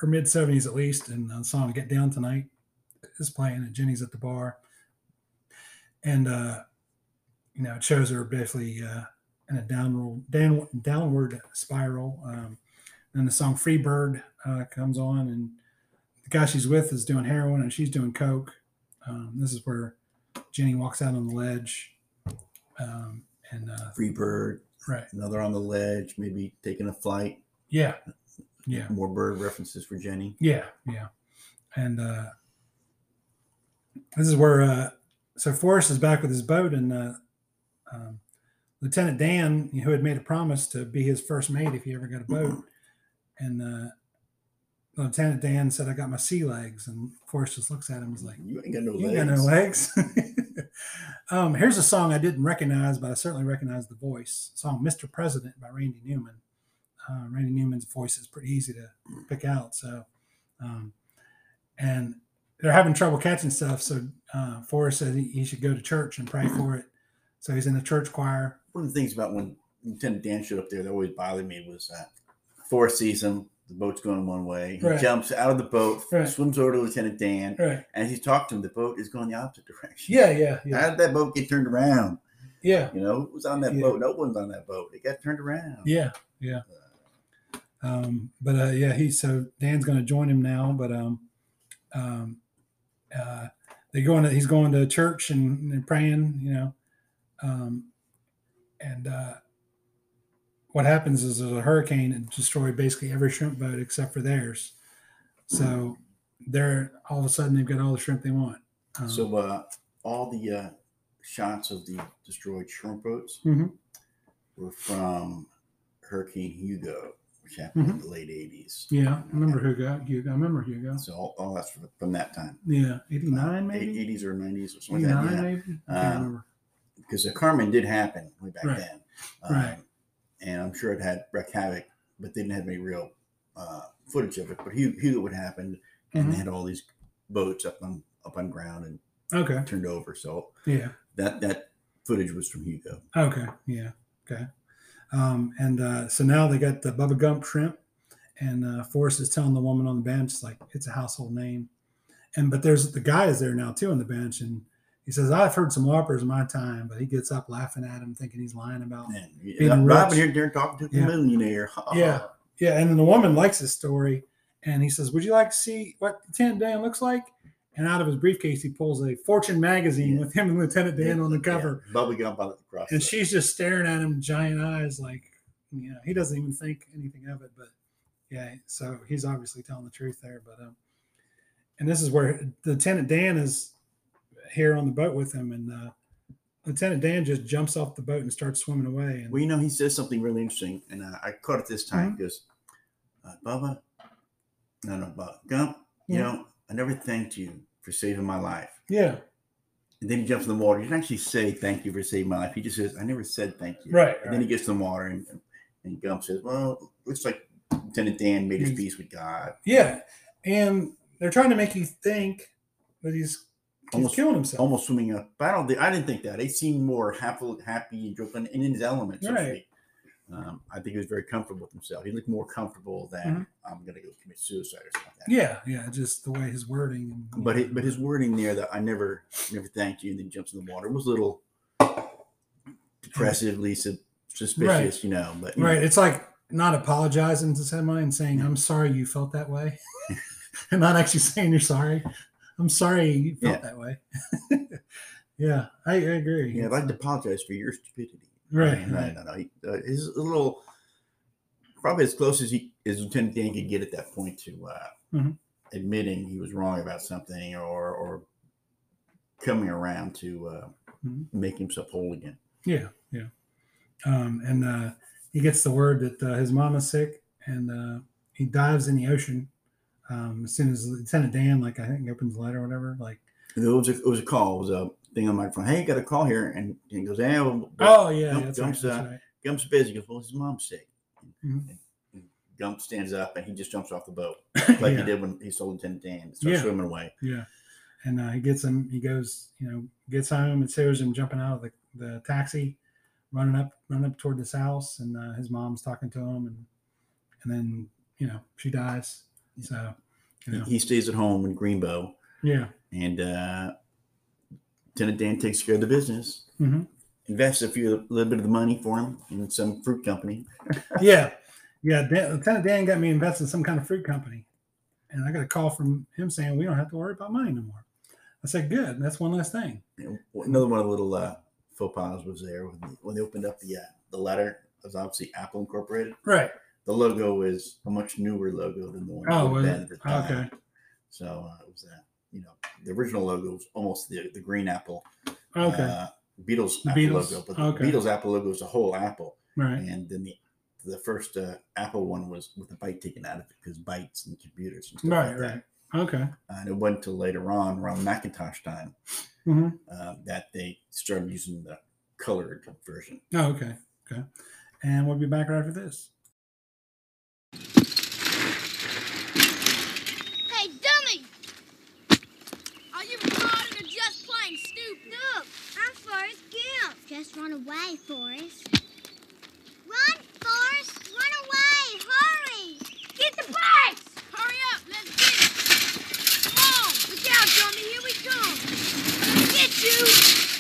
or mid seventies at least. And the song "Get Down Tonight" is playing, and Jenny's at the bar, and uh, you know it shows her basically. Uh, in a downward down, downward spiral. Um, and the song "Free Bird" uh, comes on, and the guy she's with is doing heroin, and she's doing coke. Um, this is where Jenny walks out on the ledge, um, and uh,
Free bird,
right,
another on the ledge, maybe taking a flight.
yeah, yeah,
More bird references for Jenny.
yeah, yeah, and uh, this is where uh, so Forrest is back with his boat, and uh, um, Lieutenant Dan, who had made a promise to be his first mate if he ever got a boat, and uh, Lieutenant Dan said, "I got my sea legs," and Forrest just looks at him is like,
You ain't got no
"You
legs.
ain't got no legs." um, here's a song I didn't recognize, but I certainly recognize the voice. Song "Mr. President" by Randy Newman. Uh, Randy Newman's voice is pretty easy to pick out. So, um, and they're having trouble catching stuff. So uh, Forrest said he, he should go to church and pray for it. So he's in the church choir.
One of the things about when Lieutenant Dan showed up there that always bothered me was that Forrest sees him, the boat's going one way. He
Right.
jumps out of the boat,
Right.
swims over to Lieutenant Dan,
Right.
and he's talking to him. The boat is going the opposite direction.
Yeah, yeah,
How
yeah,
did that boat get turned around?
yeah,
You know, who was on that
Yeah.
boat? No one's on that boat. It got turned around.
yeah, yeah. Um, but uh, yeah, he so Dan's going to join him now. But um, um, uh, they going to he's going to church and they're praying, you know. Um, and uh, what happens is there's a hurricane and destroyed basically every shrimp boat except for theirs. So they're all of a sudden they've got all the shrimp they want. Um,
So uh, all the uh, shots of the destroyed shrimp boats
Mhm.
were from Hurricane Hugo, which happened
Mhm.
in the late '80s.
Yeah, I remember Hugo. Hugo. I remember Hugo.
So all, all that's from, from that time.
Yeah, 89 maybe?
'80s or '90s or something like
89
that. Yeah.
maybe? Can't
Uh,
remember.
because the Carmen did happen way back
Right.
then. Um,
Right.
And I'm sure it had wreaked havoc, but they didn't have any real uh, footage of it. But Hugo, Hugo would happen, and
Mhm.
they had all these boats up on up on ground and
Okay.
turned over. So
Yeah.
that that footage was from Hugo.
Okay. Yeah. Okay. Um, and uh, so now they got the Bubba Gump shrimp, and uh, Forrest is telling the woman on the bench like it's a household name, and but there's the guy is there now too on the bench, and he says I've heard some whoppers in my time, but he gets up laughing at him, thinking he's lying about.
And
Being rich.
Robin here, talking to the
Yeah.
millionaire.
Yeah. Yeah, and then the woman likes his story, and he says, "Would you like to see what Lieutenant Dan looks like?" And out of his briefcase, he pulls a Fortune magazine with him and Lieutenant Dan on the cover,
Bubba Gump on the cross.
and she's just staring at him, giant eyes, like you know, he doesn't even think anything of it. But yeah, so he's obviously telling the truth there. But um, and this is where Lieutenant Dan is here on the boat with him, and uh, Lieutenant Dan just jumps off the boat and starts swimming away. And
Well, you know, he says something really interesting, and uh, I caught it this
Mm-hmm.
time because uh, Bubba, no, no, Bubba Gump, you
Yeah.
know, I never thanked you for saving my life.
yeah,
And then he jumps in the water. He didn't actually say thank you for saving my life. He just says, I never said thank you.
Right,
And then he gets in the water, and, and Gump says, Well, looks like Lieutenant Dan made his peace with God.
Yeah, and they're trying to make you think that he's he's
Almost-
killing himself.
Almost swimming up. But I don't think, I didn't think that. He seemed more happy, happy and joking and in his element. So
Right.
Um, I think he was very comfortable with himself. He looked more comfortable than
Mhm.
I'm going to go commit suicide or something like that.
Yeah, yeah, just the way his wording. And,
But it, but his wording there that I never never thanked you and then jumps in the water was a little depressively su- suspicious, you know. But you
right,
know,
it's like not apologizing to somebody and saying I'm sorry you felt that way, and not actually saying you're sorry. I'm sorry you felt
Yeah.
that way. yeah, I, I agree.
yeah, I'd like to apologize for your stupidity.
Right,
No,
right.
no, no. He, uh, his a little probably as close as he as Lieutenant Dan could get at that point to uh,
Mhm.
admitting he was wrong about something or or coming around to uh,
Mhm.
make himself whole again.
Yeah, yeah. Um, and uh, he gets the word that uh, his mom is sick, and uh, he dives in the ocean um, as soon as Lieutenant Dan, like I think, opens the letter or whatever. Like,
It was a, it was a call. It was a thing on my phone. Hey, got a call here, and he goes, "Yeah, well,
oh yeah,
Gump,
that's right,
Gump's,
that's
uh,
right.
Gump's busy." He goes, "Well, his mom's sick."
Mhm.
And Gump stands up and he just jumps off the boat like
Yeah.
he did when he sold Lieutenant Dan. and Starts
Yeah.
swimming away.
Yeah. And uh, he gets him, he goes, you know, gets home and shows him jumping out of the, the taxi, running up, running up toward this house. And uh, his mom's talking to him. And, and then, you know, she dies. So, you know,
He stays at home in Greenbow,
yeah.
and uh, Lieutenant Dan takes care of the business.
Mhm.
Invests a few, a little bit of the money for him in some fruit company.
Yeah. Yeah. Dan, Lieutenant Dan got me invested in some kind of fruit company. And I got a call from him saying, we don't have to worry about money no more. I said, good. That's one less thing.
Another one of the little uh, faux pas was there when they, when they opened up the uh, the letter. It was obviously Apple Incorporated.
Right.
The logo is a much newer logo than the one
Oh, was it?
the time.
Okay.
So uh, it was that. You know, the original logo was almost the, the green apple.
Okay.
Uh, Beatles Apple
Beatles,
logo, but the
okay.
Beatles Apple logo is a whole apple.
Right.
And then the the first uh, Apple one was with the bite taken out of it because bytes and computers and stuff
Right.
like that.
Right. Okay.
And it wasn't until later on, around Macintosh time,
Mhm.
uh, that they started using the colored version.
Oh, okay. Okay. And we'll be back right after this.
Hey, dummy! Are you retarded or just plain stupid? Look, I'm Forrest Gump. Just run away, Forrest. Run, Forrest! Run away! Hurry! Get the bikes! Hurry up! Let's get it! Come on! Look out, dummy! Here we come! Get you!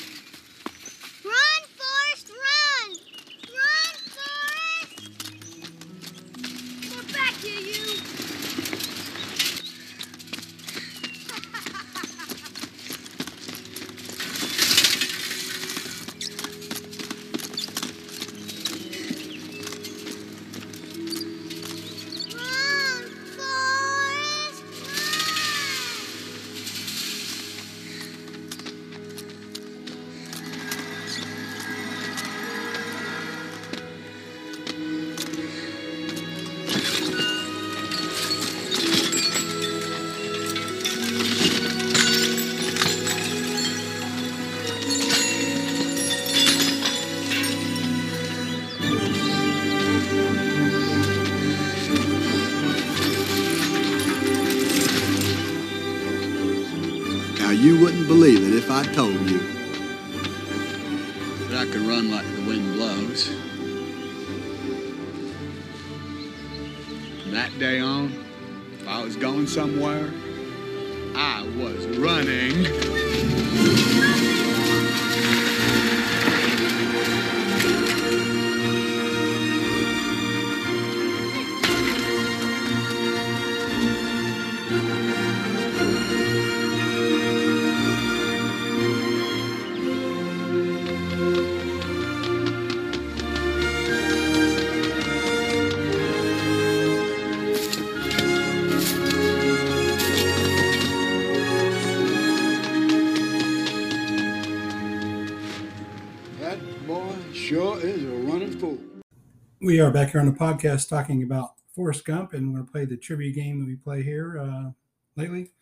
We are back here on the podcast talking about Forrest Gump, and we're going to play the trivia game that we play here uh, lately.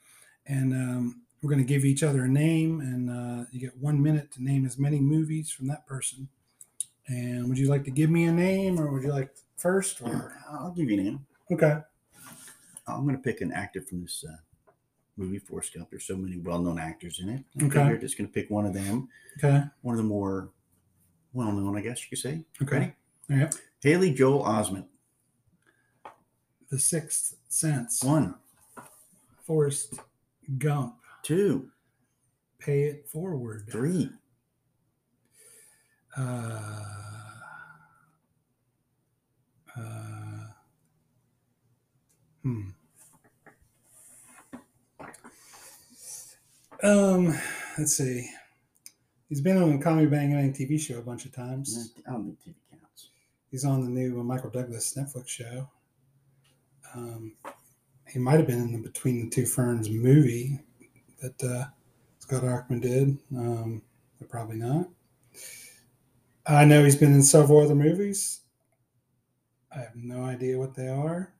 And um, we're going to give each other a name, and uh, you get one minute to name as many movies from that person. And would you like to give me a name, or would you like first? Or
I'll give you a name.
okay,
I'm going to pick an actor from this uh, movie, Forrest Gump. There's so many well-known actors in it.
Okay
figured just going to pick one of them.
okay,
One of the more well-known, I guess you could say.
okay.
Ready?
Yeah.
Haley Joel Osment.
The Sixth Sense.
One,
Forrest Gump.
two,
Pay it forward.
three,
Uh, uh, hmm. Um, let's see. He's been on the Comedy Bang Bang TV show a bunch of times.
Don't think TV.
He's on the new Michael Douglas Netflix show. Um, he might have been in the Between the Two Ferns movie that uh, Scott Aukerman did, um, but probably not. I know he's been in several other movies. I have no idea what they are.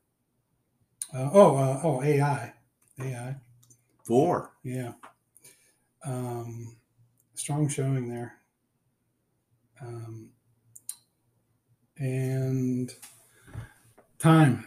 Uh, oh, uh, oh, AI, AI,
Four.
yeah. Um, strong showing there. Um, and time.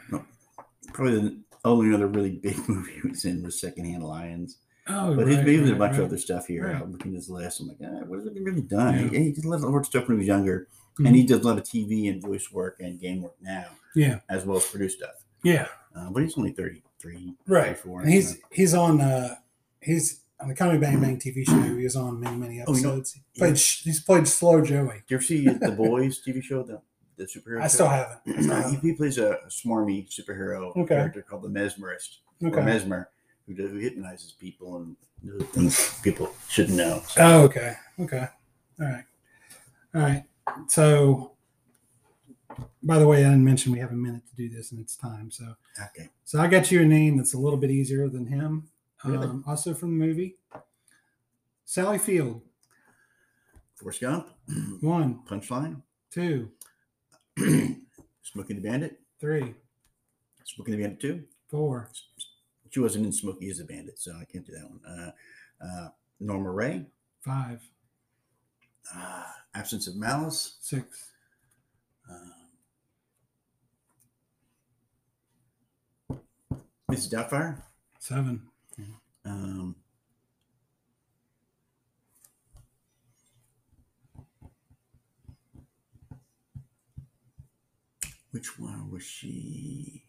Probably the only other really big movie he was in was Secondhand Lions.
Oh,
But he's
right,
been in a
right,
bunch of other stuff here.
Right.
I'm looking at his list. I'm like, ah, what has he really done?
Yeah.
He, he did a lot of stuff when he was younger.
Mhm.
And he does a lot of TV and voice work and game work now,
Yeah,
as well as produce stuff.
yeah,
Uh, but he's only 33,
right.
34.
And he's he's on uh he's on the Comedy Bang Bang TV show. He was on many many
Oh, you know-
episodes. he played he's played Slow Joey.
Do you ever see The Boys TV show, the, the superhero?
I still haven't.
He, he plays a, smarmy superhero
Okay.
character called the Mesmerist, or Mesmer, who, who hypnotizes people and things people shouldn't know.
Oh, okay. Okay. All right. All right. So, by the way, I didn't mention we have a minute to do this and it's time. So,
Okay.
so I got you a name that's a little bit easier than him.
Really?
Um, also from the movie Sally Field.
Forrest Gump,
One,
Punchline,
two,
Smokey the Bandit,
three,
Smokey the Bandit 2.
four,
She wasn't in Smokey as a Bandit, so I can't do that one. Uh, uh, Norma Rae,
five,
uh, Absence of Malice,
six,
uh, Mrs. Doubtfire,
seven,
um, which one was she?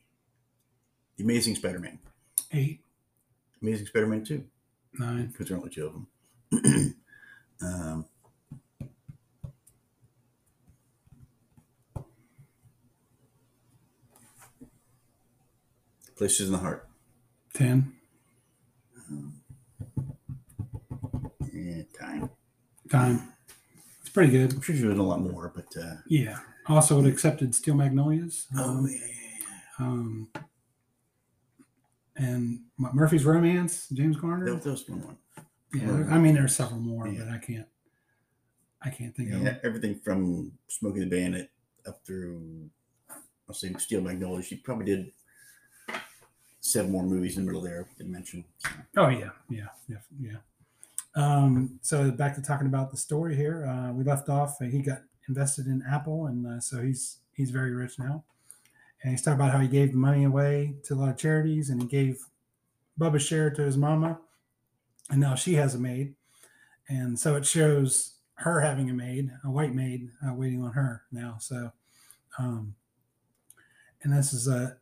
The Amazing Spider-Man,
eight,
Amazing Spider-Man 2.
nine,
because there are only two of them. um, Places in the Heart.
ten,
Yeah, time.
time. It's pretty good.
I'm sure she's doing a lot more, but uh,
Yeah. Also, it accepted Steel Magnolias.
oh
Um,
yeah, yeah, yeah.
um, and Murphy's Romance, James Garner.
That was one. one.
Yeah, I mean, there's several more,
yeah.
but I can't. I can't think of
Yeah,
them.
everything from Smoking the Bandit up through, I'll say Steel Magnolias. She probably did seven more movies in the middle there. Didn't mention. So.
Oh yeah, yeah, yeah, yeah. Um, so back to talking about the story here. Uh, we left off. Uh, he got invested in Apple, and uh, so he's he's very rich now. And he's talking about how he gave the money away to a lot of charities, and he gave Bubba's share to his mama. and now she has a maid, and so it shows her having a maid, a white maid, uh, waiting on her now. So, um, and this is a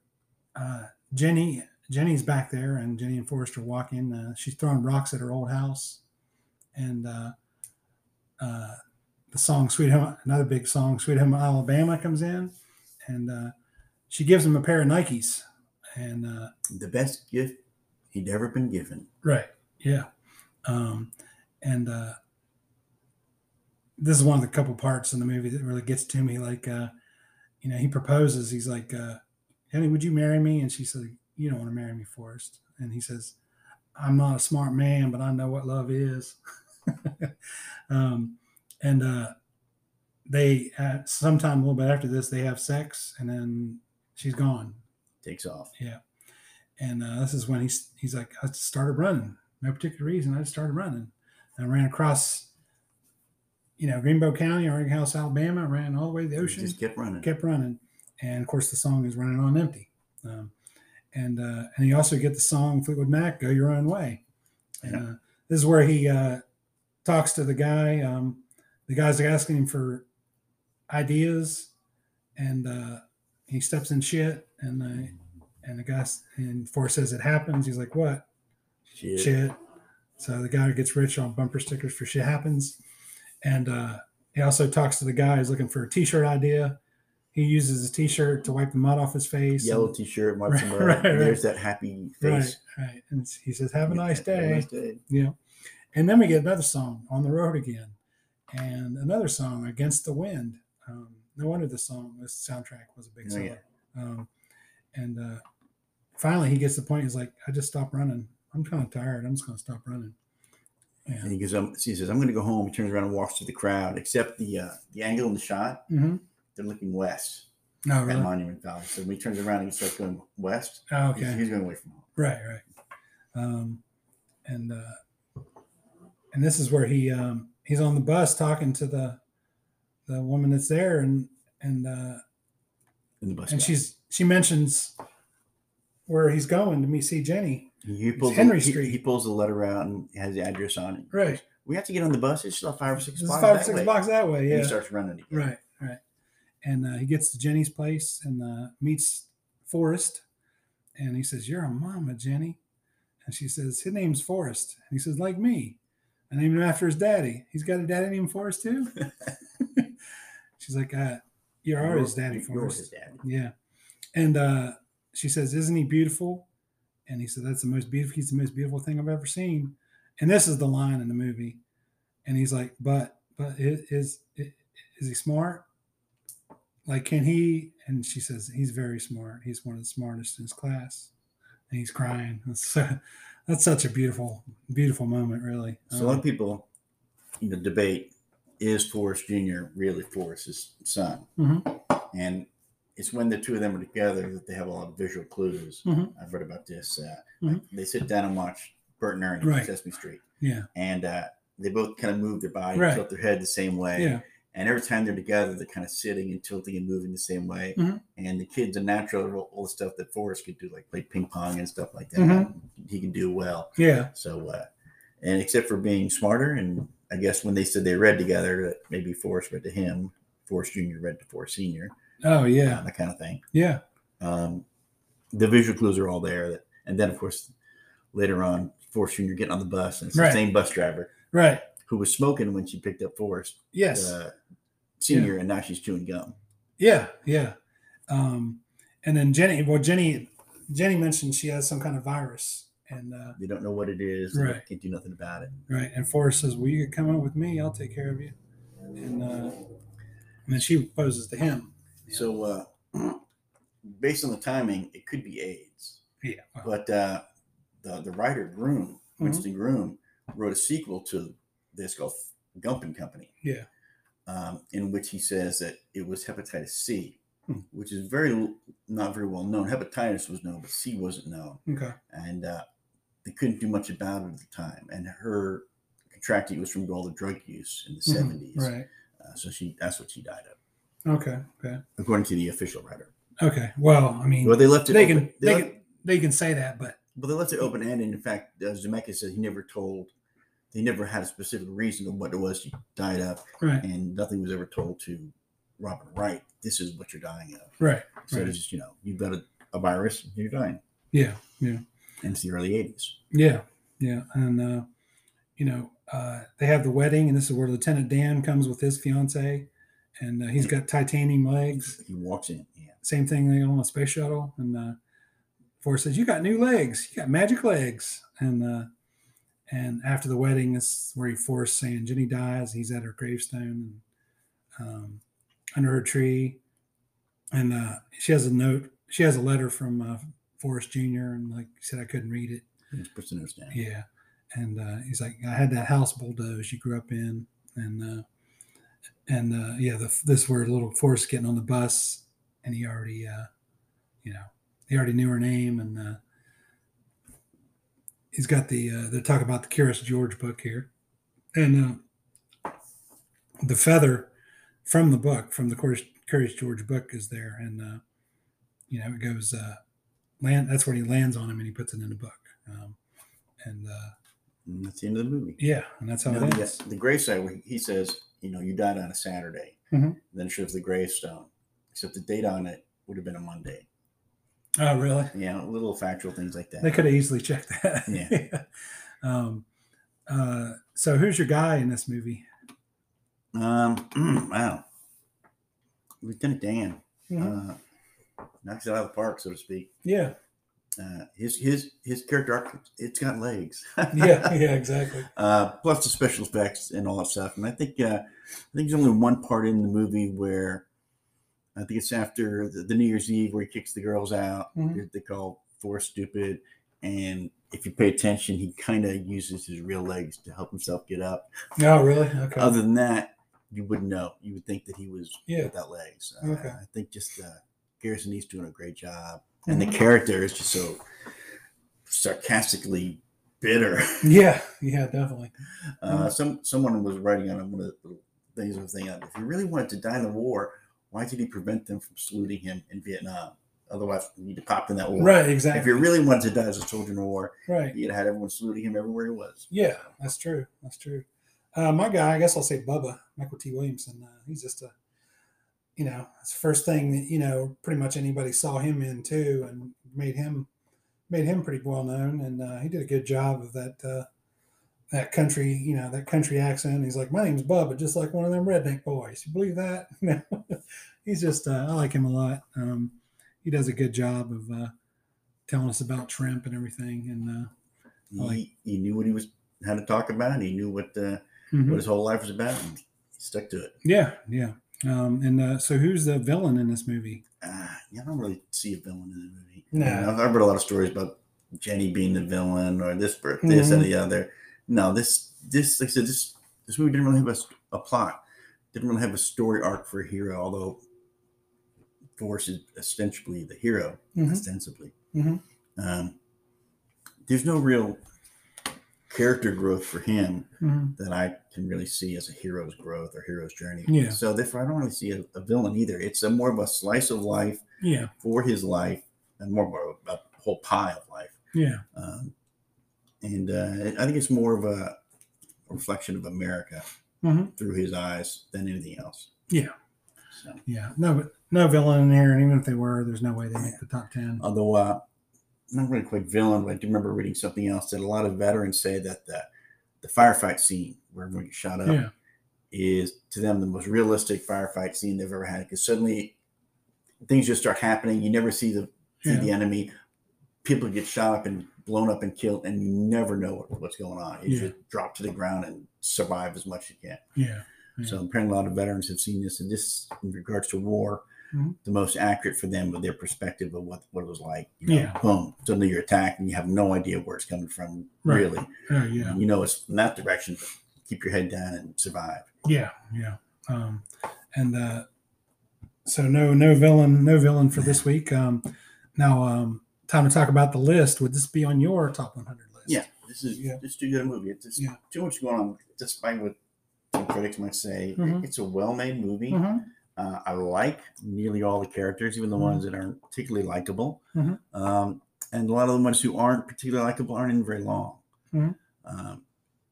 uh, Jenny. Jenny's back there, and Jenny and Forrest are walking. Uh, she's throwing rocks at her old house, and uh, uh, the song "Sweet Home," another big song, "Sweet Home Alabama" comes in, and uh, she gives him a pair of Nikes, and uh,
The best gift he'd ever been given.
Right. Yeah. Um, and uh, this is one of the couple parts in the movie that really gets to me. Like, uh, you know, he proposes. He's like, uh, "Jenny, would you marry me?" And she said, "You don't want to marry me, Forrest." And he says, "I'm not a smart man, but I know what love is." um, and uh, they, uh, sometime a little bit after this, they have sex, and then she's gone.
Takes off.
Yeah. And uh, this is when he's he's like, I just started running. No particular reason. I just started running. And I ran across, you know, Greenbow County, Oregon House, Alabama. I ran all the way to the ocean.
Just kept running.
Kept running. And of course, the song is running on empty. Um, and uh, and you also get the song Fleetwood Mac, "Go Your Own Way." And uh, this is where he uh, talks to the guy. Um, the guy's asking him for ideas, and uh, he steps in shit, and uh, and the guy and Forrest says it happens. He's like, "What?
Shit.
So the guy gets rich on bumper stickers for shit happens, and uh, he also talks to the guy who's looking for a T-shirt idea. He uses his T-shirt to wipe the mud off his face.
Yellow
and-
t-shirt, wipes
Right,
him
right, right.
There's that happy face.
right. And he says, "Have a nice
Have a
day."
nice day.
Yeah. And then we get another song on the road again, and another song against the wind. Um, no wonder the song, this soundtrack was a big
Oh,
seller.
yeah.
Um, and uh, finally, he gets to the point. He's like, "I just stopped running. I'm kind of tired. I'm just going to stop running."
And he goes, um, he says, I'm going to go home. He turns around and walks through the crowd, except the uh, the angle in the shot,
Mm-hmm.
they're looking west
Oh,
at
really?
Monument Valley. So when he turns around and he starts going west,
Oh,
he's-
okay.
he's, going away from home.
Right, right. Um, and uh, and this is where he um, he's on the bus talking to the the woman that's there, and and uh,
In the bus
and
stop.
she's she mentions where he's going to meet see Jenny.
He
It's
pulls
Henry
the,
Street.
He, pulls the letter out and has the address on it.
Right.
We have to get on the bus. It's still five or six
is
blocks.
five or six
way.
blocks that way.
And
Yeah.
he starts running again.
Right, right. And uh, he gets to Jenny's place and uh, meets Forrest. And he says, You're a mama, Jenny. And she says, His name's Forrest. And he says, Like me. I named him after his daddy. He's got a daddy named Forrest too. She's like, uh, You are his daddy, Forrest.
his daddy.
Yeah. And uh, she says, Isn't he beautiful? And he said, That's the most beautiful. He's the most beautiful thing I've ever seen. And this is the line in the movie. And he's like, But, but is, is, is he smart? Like, can he? And she says, He's very smart. He's one of the smartest in his class. And he's crying. So, that's such a beautiful, beautiful moment, really.
So a lot
Um,
of people, you know, debate is Forrest Jr. really Forrest's son?
Mhm.
And it's when the two of them are together that they have a lot of visual clues.
Mhm.
I've read about this. Uh,
Mhm.
they sit down and watch Bert and Ernie
Right.
Sesame Street,
yeah.
and uh, they both kind of move their body,
Right.
tilt their head the same way.
Yeah.
And every time they're together, they're kind of sitting and tilting and moving the same way.
Mhm.
And the kids are natural, all- all the stuff that Forrest could do, like play ping pong and stuff like that.
Mhm.
He can do well.
Yeah.
So, uh, and except for being smarter, and I guess when they said they read together, that maybe Forrest read to him, Forrest Jr. read to Forrest Sr.,
Oh, yeah.
that kind of thing.
Yeah.
Um, the visual clues are all there. That, and then, of course, later on, Forrest Jr. getting on the bus, and it's
Right.
the same bus driver
Right.
Who was smoking when she picked up Forrest
Yes.
uh, Sr., and now she's chewing gum.
Yeah, yeah. Um, and then Jenny, well, Jenny, Jenny mentioned she has some kind of virus, and uh,
They don't know what it is.
Right.
can't do nothing about it.
right. And Forrest says, "Will you come up with me. I'll take care of you." And uh, and then she proposes to him.
So, uh, based on the timing, it could be AIDS.
Yeah.
But uh, the the writer Groom,
Mm-hmm.
Winston Groom, wrote a sequel to this called Gump and Company,
yeah.
um, in which he says that it was hepatitis C,
Hmm.
which is very not very well known. Hepatitis was known, but C wasn't known,
Okay.
and uh, they couldn't do much about it at the time. And her contracting it was from all the drug use in the
Mhm,
70s.
Right.
Uh, so she that's what she died of,
Okay. Okay.
according to the official writer.
Okay. Well, I mean,
Well, they left it.
they
open.
can
they
they
left-
can they can say that, but
But they left it open ended. In fact, uh, Zemeckis said he never told they never had a specific reason of what it was she died of,
Right.
and nothing was ever told to Robin Wright. This is what you're dying of.
Right.
So
right.
it's just you know you've got a, a virus, you're dying.
Yeah. Yeah.
And it's the early '80s.
Yeah, yeah, and uh, you know uh, they have the wedding, and this is where Lieutenant Dan comes with his fiance, and uh, he's got titanium legs.
He walks in. Yeah.
Same thing they on a space shuttle, and uh, Forrest says, "You got new legs. You got magic legs." And uh, and after the wedding, is where he Forrest saying Jenny dies. He's at her gravestone, and um, under her tree, and uh, she has a note. She has a letter from uh, Forrest Jr. and like he said, I couldn't read it.
It's prisoners down.
Yeah. And uh, he's like, I had that house bulldozed you grew up in. And, uh, and uh, yeah, the, this where little Forrest getting on the bus and he already, uh, you know, he already knew her name. And uh, he's got the, uh, they're talking about the Curious George book here. And uh, the feather from the book, from the Curious, Curious George book is there. And, uh, you know, it goes, uh, land, that's where he lands on him and he puts it in the book. Um, and, uh,
And that's the end of the movie.
yeah, and that's how
know,
it
the,
ends.
the gravesite he says, you know, you died on a Saturday.
Mhm.
Then it shows the gravestone, except the date on it would have been a Monday.
Oh, really?
Yeah, little factual things like that.
They could have easily checked that.
Yeah.
um, uh, so who's your guy in this movie?
Um, wow. Lieutenant Dan.
Mhm.
Uh, knocks it out of the park, so to speak.
Yeah.
Uh, his his his character arc, it's got legs.
Yeah, yeah, exactly.
Uh, plus the special effects and all that stuff. And I think uh, I think there's only one part in the movie where I think it's after the, the New Year's Eve where he kicks the girls out.
Mhm.
They, they call four stupid, and if you pay attention, he kind of uses his real legs to help himself get up.
Oh, really? Okay.
Other than that, you wouldn't know. You would think that he was
Yeah.
without legs. Uh,
Okay.
I think just uh, Gary Sinise doing a great job, and
Mhm.
the character is just so sarcastically bitter.
yeah, yeah, definitely.
Uh, some someone was writing on one of the things I was thinking, if you really wanted to die in the war, why did he prevent them from saluting him in Vietnam? Otherwise, he'd have popped in that war.
Right, exactly.
If he really wanted to die as a soldier in the war,
Right.
he'd have had everyone saluting him everywhere he was.
Yeah, that's true. That's true. Uh, my guy, I guess I'll say Bubba, Mykelti Williamson. Uh, he's just a, you know, it's the first thing that, you know, pretty much anybody saw him in too and made him, made him pretty well known. And uh, he did a good job of that, uh, that country, you know, that country accent. He's like, my name's Bubba, but just like one of them redneck boys. You believe that? No, he's just, uh, I like him a lot. Um, he does a good job of uh, telling us about shrimp and everything. And uh, like-
He, he knew what he was how to talk about. He knew what uh,
Mhm.
what his whole life was about, and stuck to it.
Yeah, yeah. Um, and uh, so, who's the villain in this movie?
Uh, yeah, I don't really see a villain in the movie.
No.
I've, I've read a lot of stories about Jenny being the villain or this, this, and
Mhm.
the other. No, this, this, like I said, this, this movie didn't really have a plot. Didn't really have a story arc for a hero, although Forrest is ostensibly the hero,
Mhm.
ostensibly.
Mhm.
Um, there's no real character growth for him
Mhm.
that I can really see as a hero's growth or hero's journey.
Yeah.
So therefore, I don't really see a, a villain either. It's a more of a slice of life
Yeah,
for his life and more of a, a whole pie of life.
yeah,
Um, and uh, I think it's more of a reflection of America
Mhm.
through his eyes than anything else.
yeah,
So,
yeah. No, but no villain in here, and even if they were, there's no way they make the top ten.
although uh, not really quite villain, but I do remember reading something else that a lot of veterans say that the, the firefight scene where everyone gets shot up
Yeah,
is to them the most realistic firefight scene they've ever had because suddenly things just start happening. You never see the see
Yeah.
the enemy. People get shot up and blown up and killed, and you never know what, what's going on. You
Yeah.
just drop to the ground and survive as much as you can.
yeah, yeah.
So apparently, a lot of veterans have seen this, and this, in regards to war,
Mhm.
the most accurate for them with their perspective of what, what it was like. You know,
Yeah.
boom, suddenly you're attacked, and you have no idea where it's coming from.
Right.
Really,
Oh, yeah,
you know it's in that direction. But keep your head down and survive.
yeah, yeah. Um, and uh, so no, no villain, no villain for this week. Um, now, um, time to talk about the list. Would this be on your top 100 list?
Yeah, this is
Yeah.
just too good a movie. It's just
Yeah.
too much going on, despite what some critics might say.
Mhm.
It's a well-made movie.
Mhm.
Uh, I like nearly all the characters, even the
Mhm.
ones that aren't particularly likable.
Mhm.
Um, and a lot of the ones who aren't particularly likable aren't in very long.
Mhm.
Um,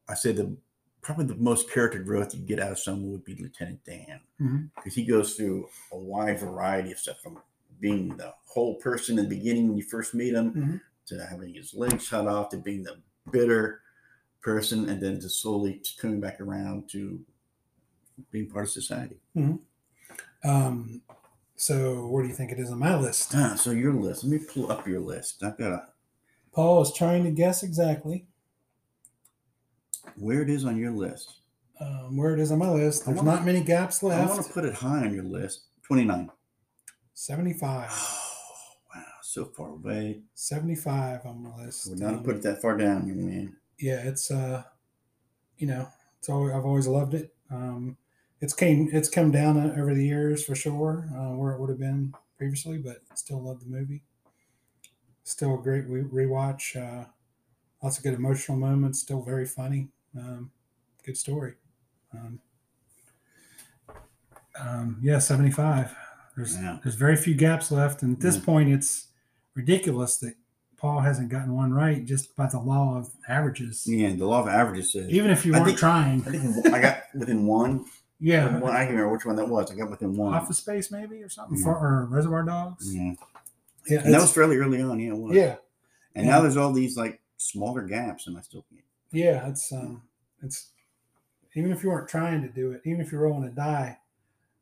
I say the probably the most character growth you get out of someone would be Lieutenant Dan
Mhm.
because he goes through a wide variety of stuff from being the whole person in the beginning when you first meet him
Mhm.
to having his legs cut off to being the bitter person and then to slowly coming back around to being part of society.
Um, so where do you think it is on my list?
Ah, so your list. Let me pull up your list. I've got a
Paul is trying to guess exactly
where it is on your list.
um, where it is on my list. There's
wanna-
not many gaps left.
I want to put it high on your list. 29.
75.
Oh, wow, so far away.
75 on my list.
I would not have put it that far down, young man.
yeah, it's uh, you know, it's always, I've always loved it. Um, it's came it's come down uh, over the years for sure, uh, where it would have been previously, but still love the movie. Still a great re- rewatch. Uh, lots of good emotional moments. Still very funny. Um, good story. Um, um, yeah, seventy five. There's
Wow.
there's very few gaps left, and at this
Yeah.
point, it's ridiculous that Paul hasn't gotten one right just by the law of averages.
Yeah, the law of averages says.
Even if you
I
weren't
think-
trying.
I think I got within one.
Yeah.
One, I can't remember which one that was. I got within one.
Office Space, maybe, or something,
Yeah.
for, or Reservoir Dogs.
Yeah.
Yeah,
And that was fairly early on. Yeah, it was.
Yeah.
And
Yeah.
now there's all these like smaller gaps, and I still can't.
yeah, it's um, it's even if you weren't trying to do it, even if you're rolling a die,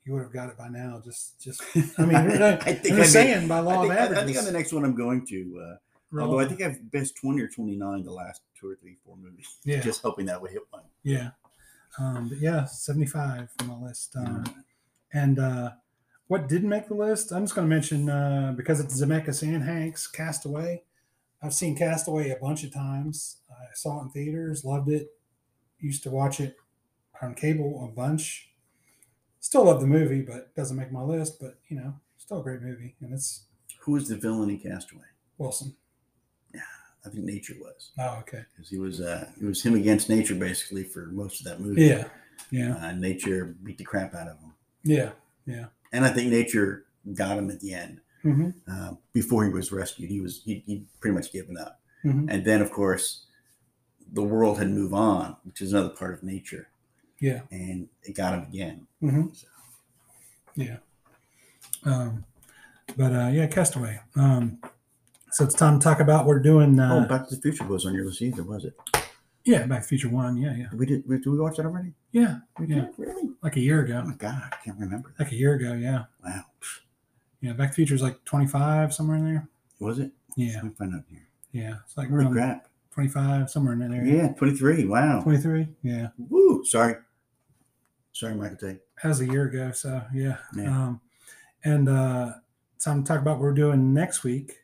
you would have got it by now. Just, just I mean, I'm
I think I may-
saying by law
I think,
of averages.
I think on the next one I'm going to. Uh,
Roll.
although I think I've best 20 or 29 the last two or three, four movies.
Yeah.
Just hoping that would hit one.
Yeah. Um, but yeah, 75 on my list. Um, and uh, what didn't make the list, I'm just going to mention uh, because it's Zemeckis and Hanks, Castaway. I've seen Castaway a bunch of times. I saw it in theaters, loved it. Used to watch it on cable a bunch. Still love the movie, but doesn't make my list. But you know, still a great movie, and it's
Who was the villain in Castaway?
Wilson.
Yeah, I think nature was.
Oh, okay.
Because he was, uh, it was him against nature basically for most of that movie.
Yeah, yeah.
Uh, nature beat the crap out of him,
Yeah, yeah.
and I think nature got him at the end.
Mhm.
Uh, before he was rescued, he was he he pretty much given up,
Mhm.
and then of course, the world had moved on, which is another part of nature,
Yeah.
and it got him again.
Mm-hmm. Yeah. Um, but uh, yeah, Castaway. Um, so it's time to talk about what we're doing. Uh,
oh, Back to the Future was on your list either, was it?
yeah, Back to the Future One. Yeah, yeah,
We did. We, Did we watch that already?
yeah,
We
yeah.
did really.
Like a year ago.
Oh my god, I can't remember.
Like a year ago. Yeah.
Wow,
Yeah. Back to the Future is like twenty five somewhere in there.
was it?
Yeah.
Let me find out here.
Yeah. It's like
Holy
around
crap!
twenty five somewhere in that area.
Yeah, twenty three. Wow.
Twenty three. Yeah.
Woo! Sorry, sorry, Michael Tate.
That was a year ago. So yeah.
Yeah.
Um, and uh, time to talk about what we're doing next week.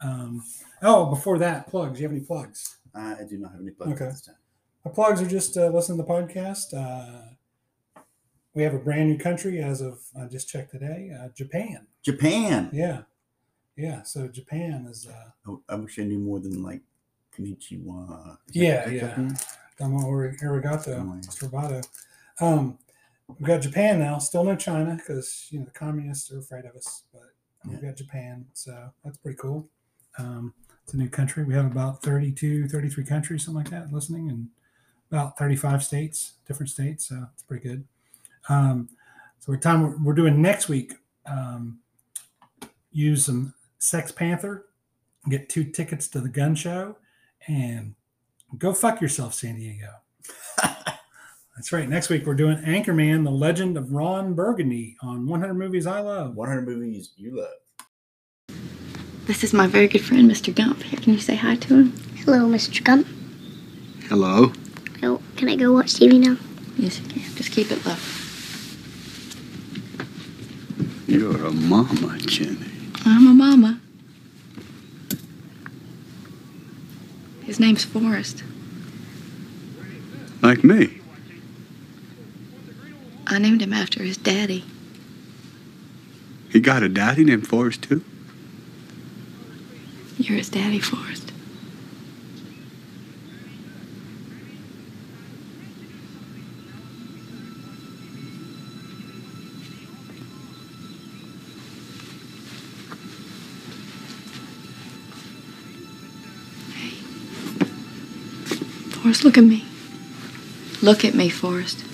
Um, oh, before that, plugs. You have any plugs?
I I do not have any plugs
Okay.
this time.
My plugs are just uh, listen to the podcast. Uh, we have a brand new country as of I just checked today, uh, Japan.
Japan.
Yeah, yeah. So Japan is uh,
I wish I knew more than like Konnichiwa. Is
yeah, yeah. Domo arigato,
Oh, yeah.
Um, we've got Japan now. Still no China because you know the communists are afraid of us, but we've got Japan, so that's pretty cool. Um, it's a new country. We have about 32, 33 countries, something like that, listening, and about 35 states, different states. So it's pretty good. Um, so we're time we're, we're doing next week. Um, use some Sex Panther, get two tickets to the gun show, and go fuck yourself, San Diego. That's right. Next week we're doing Anchorman: The Legend of Ron Burgundy on 100 Movies I Love.
100 movies you love.
This is my very good friend, Mr. Gump. Here, can you say hi to him?
Hello, Mr. Gump.
Hello.
Oh, can I go watch TV now?
Yes, you can. Just keep it low.
You're a mama, Jenny.
I'm a mama. His name's Forrest.
Like me.
I named him after his daddy.
He got a daddy named Forrest, too?
You're his daddy, Forrest. Hey. Forrest, look at me. Look at me, Forrest.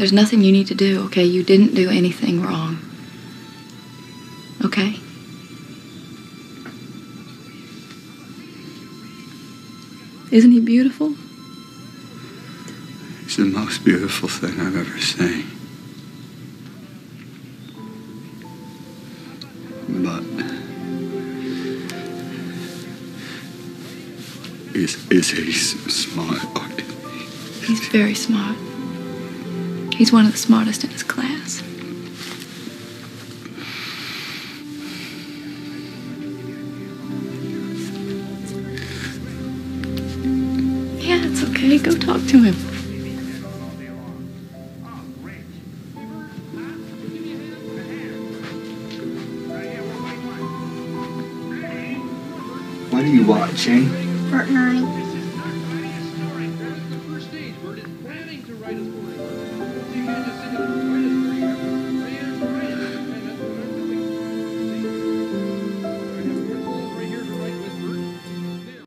There's nothing you need to do, okay? You didn't do anything wrong. Okay? Isn't he beautiful?
It's the most beautiful thing I've ever seen. But is is he smart? Or
He's very smart. He's one of the smartest in his class. Yeah, it's okay. Go talk to him.
What are you watching?
Fortnite. Eh?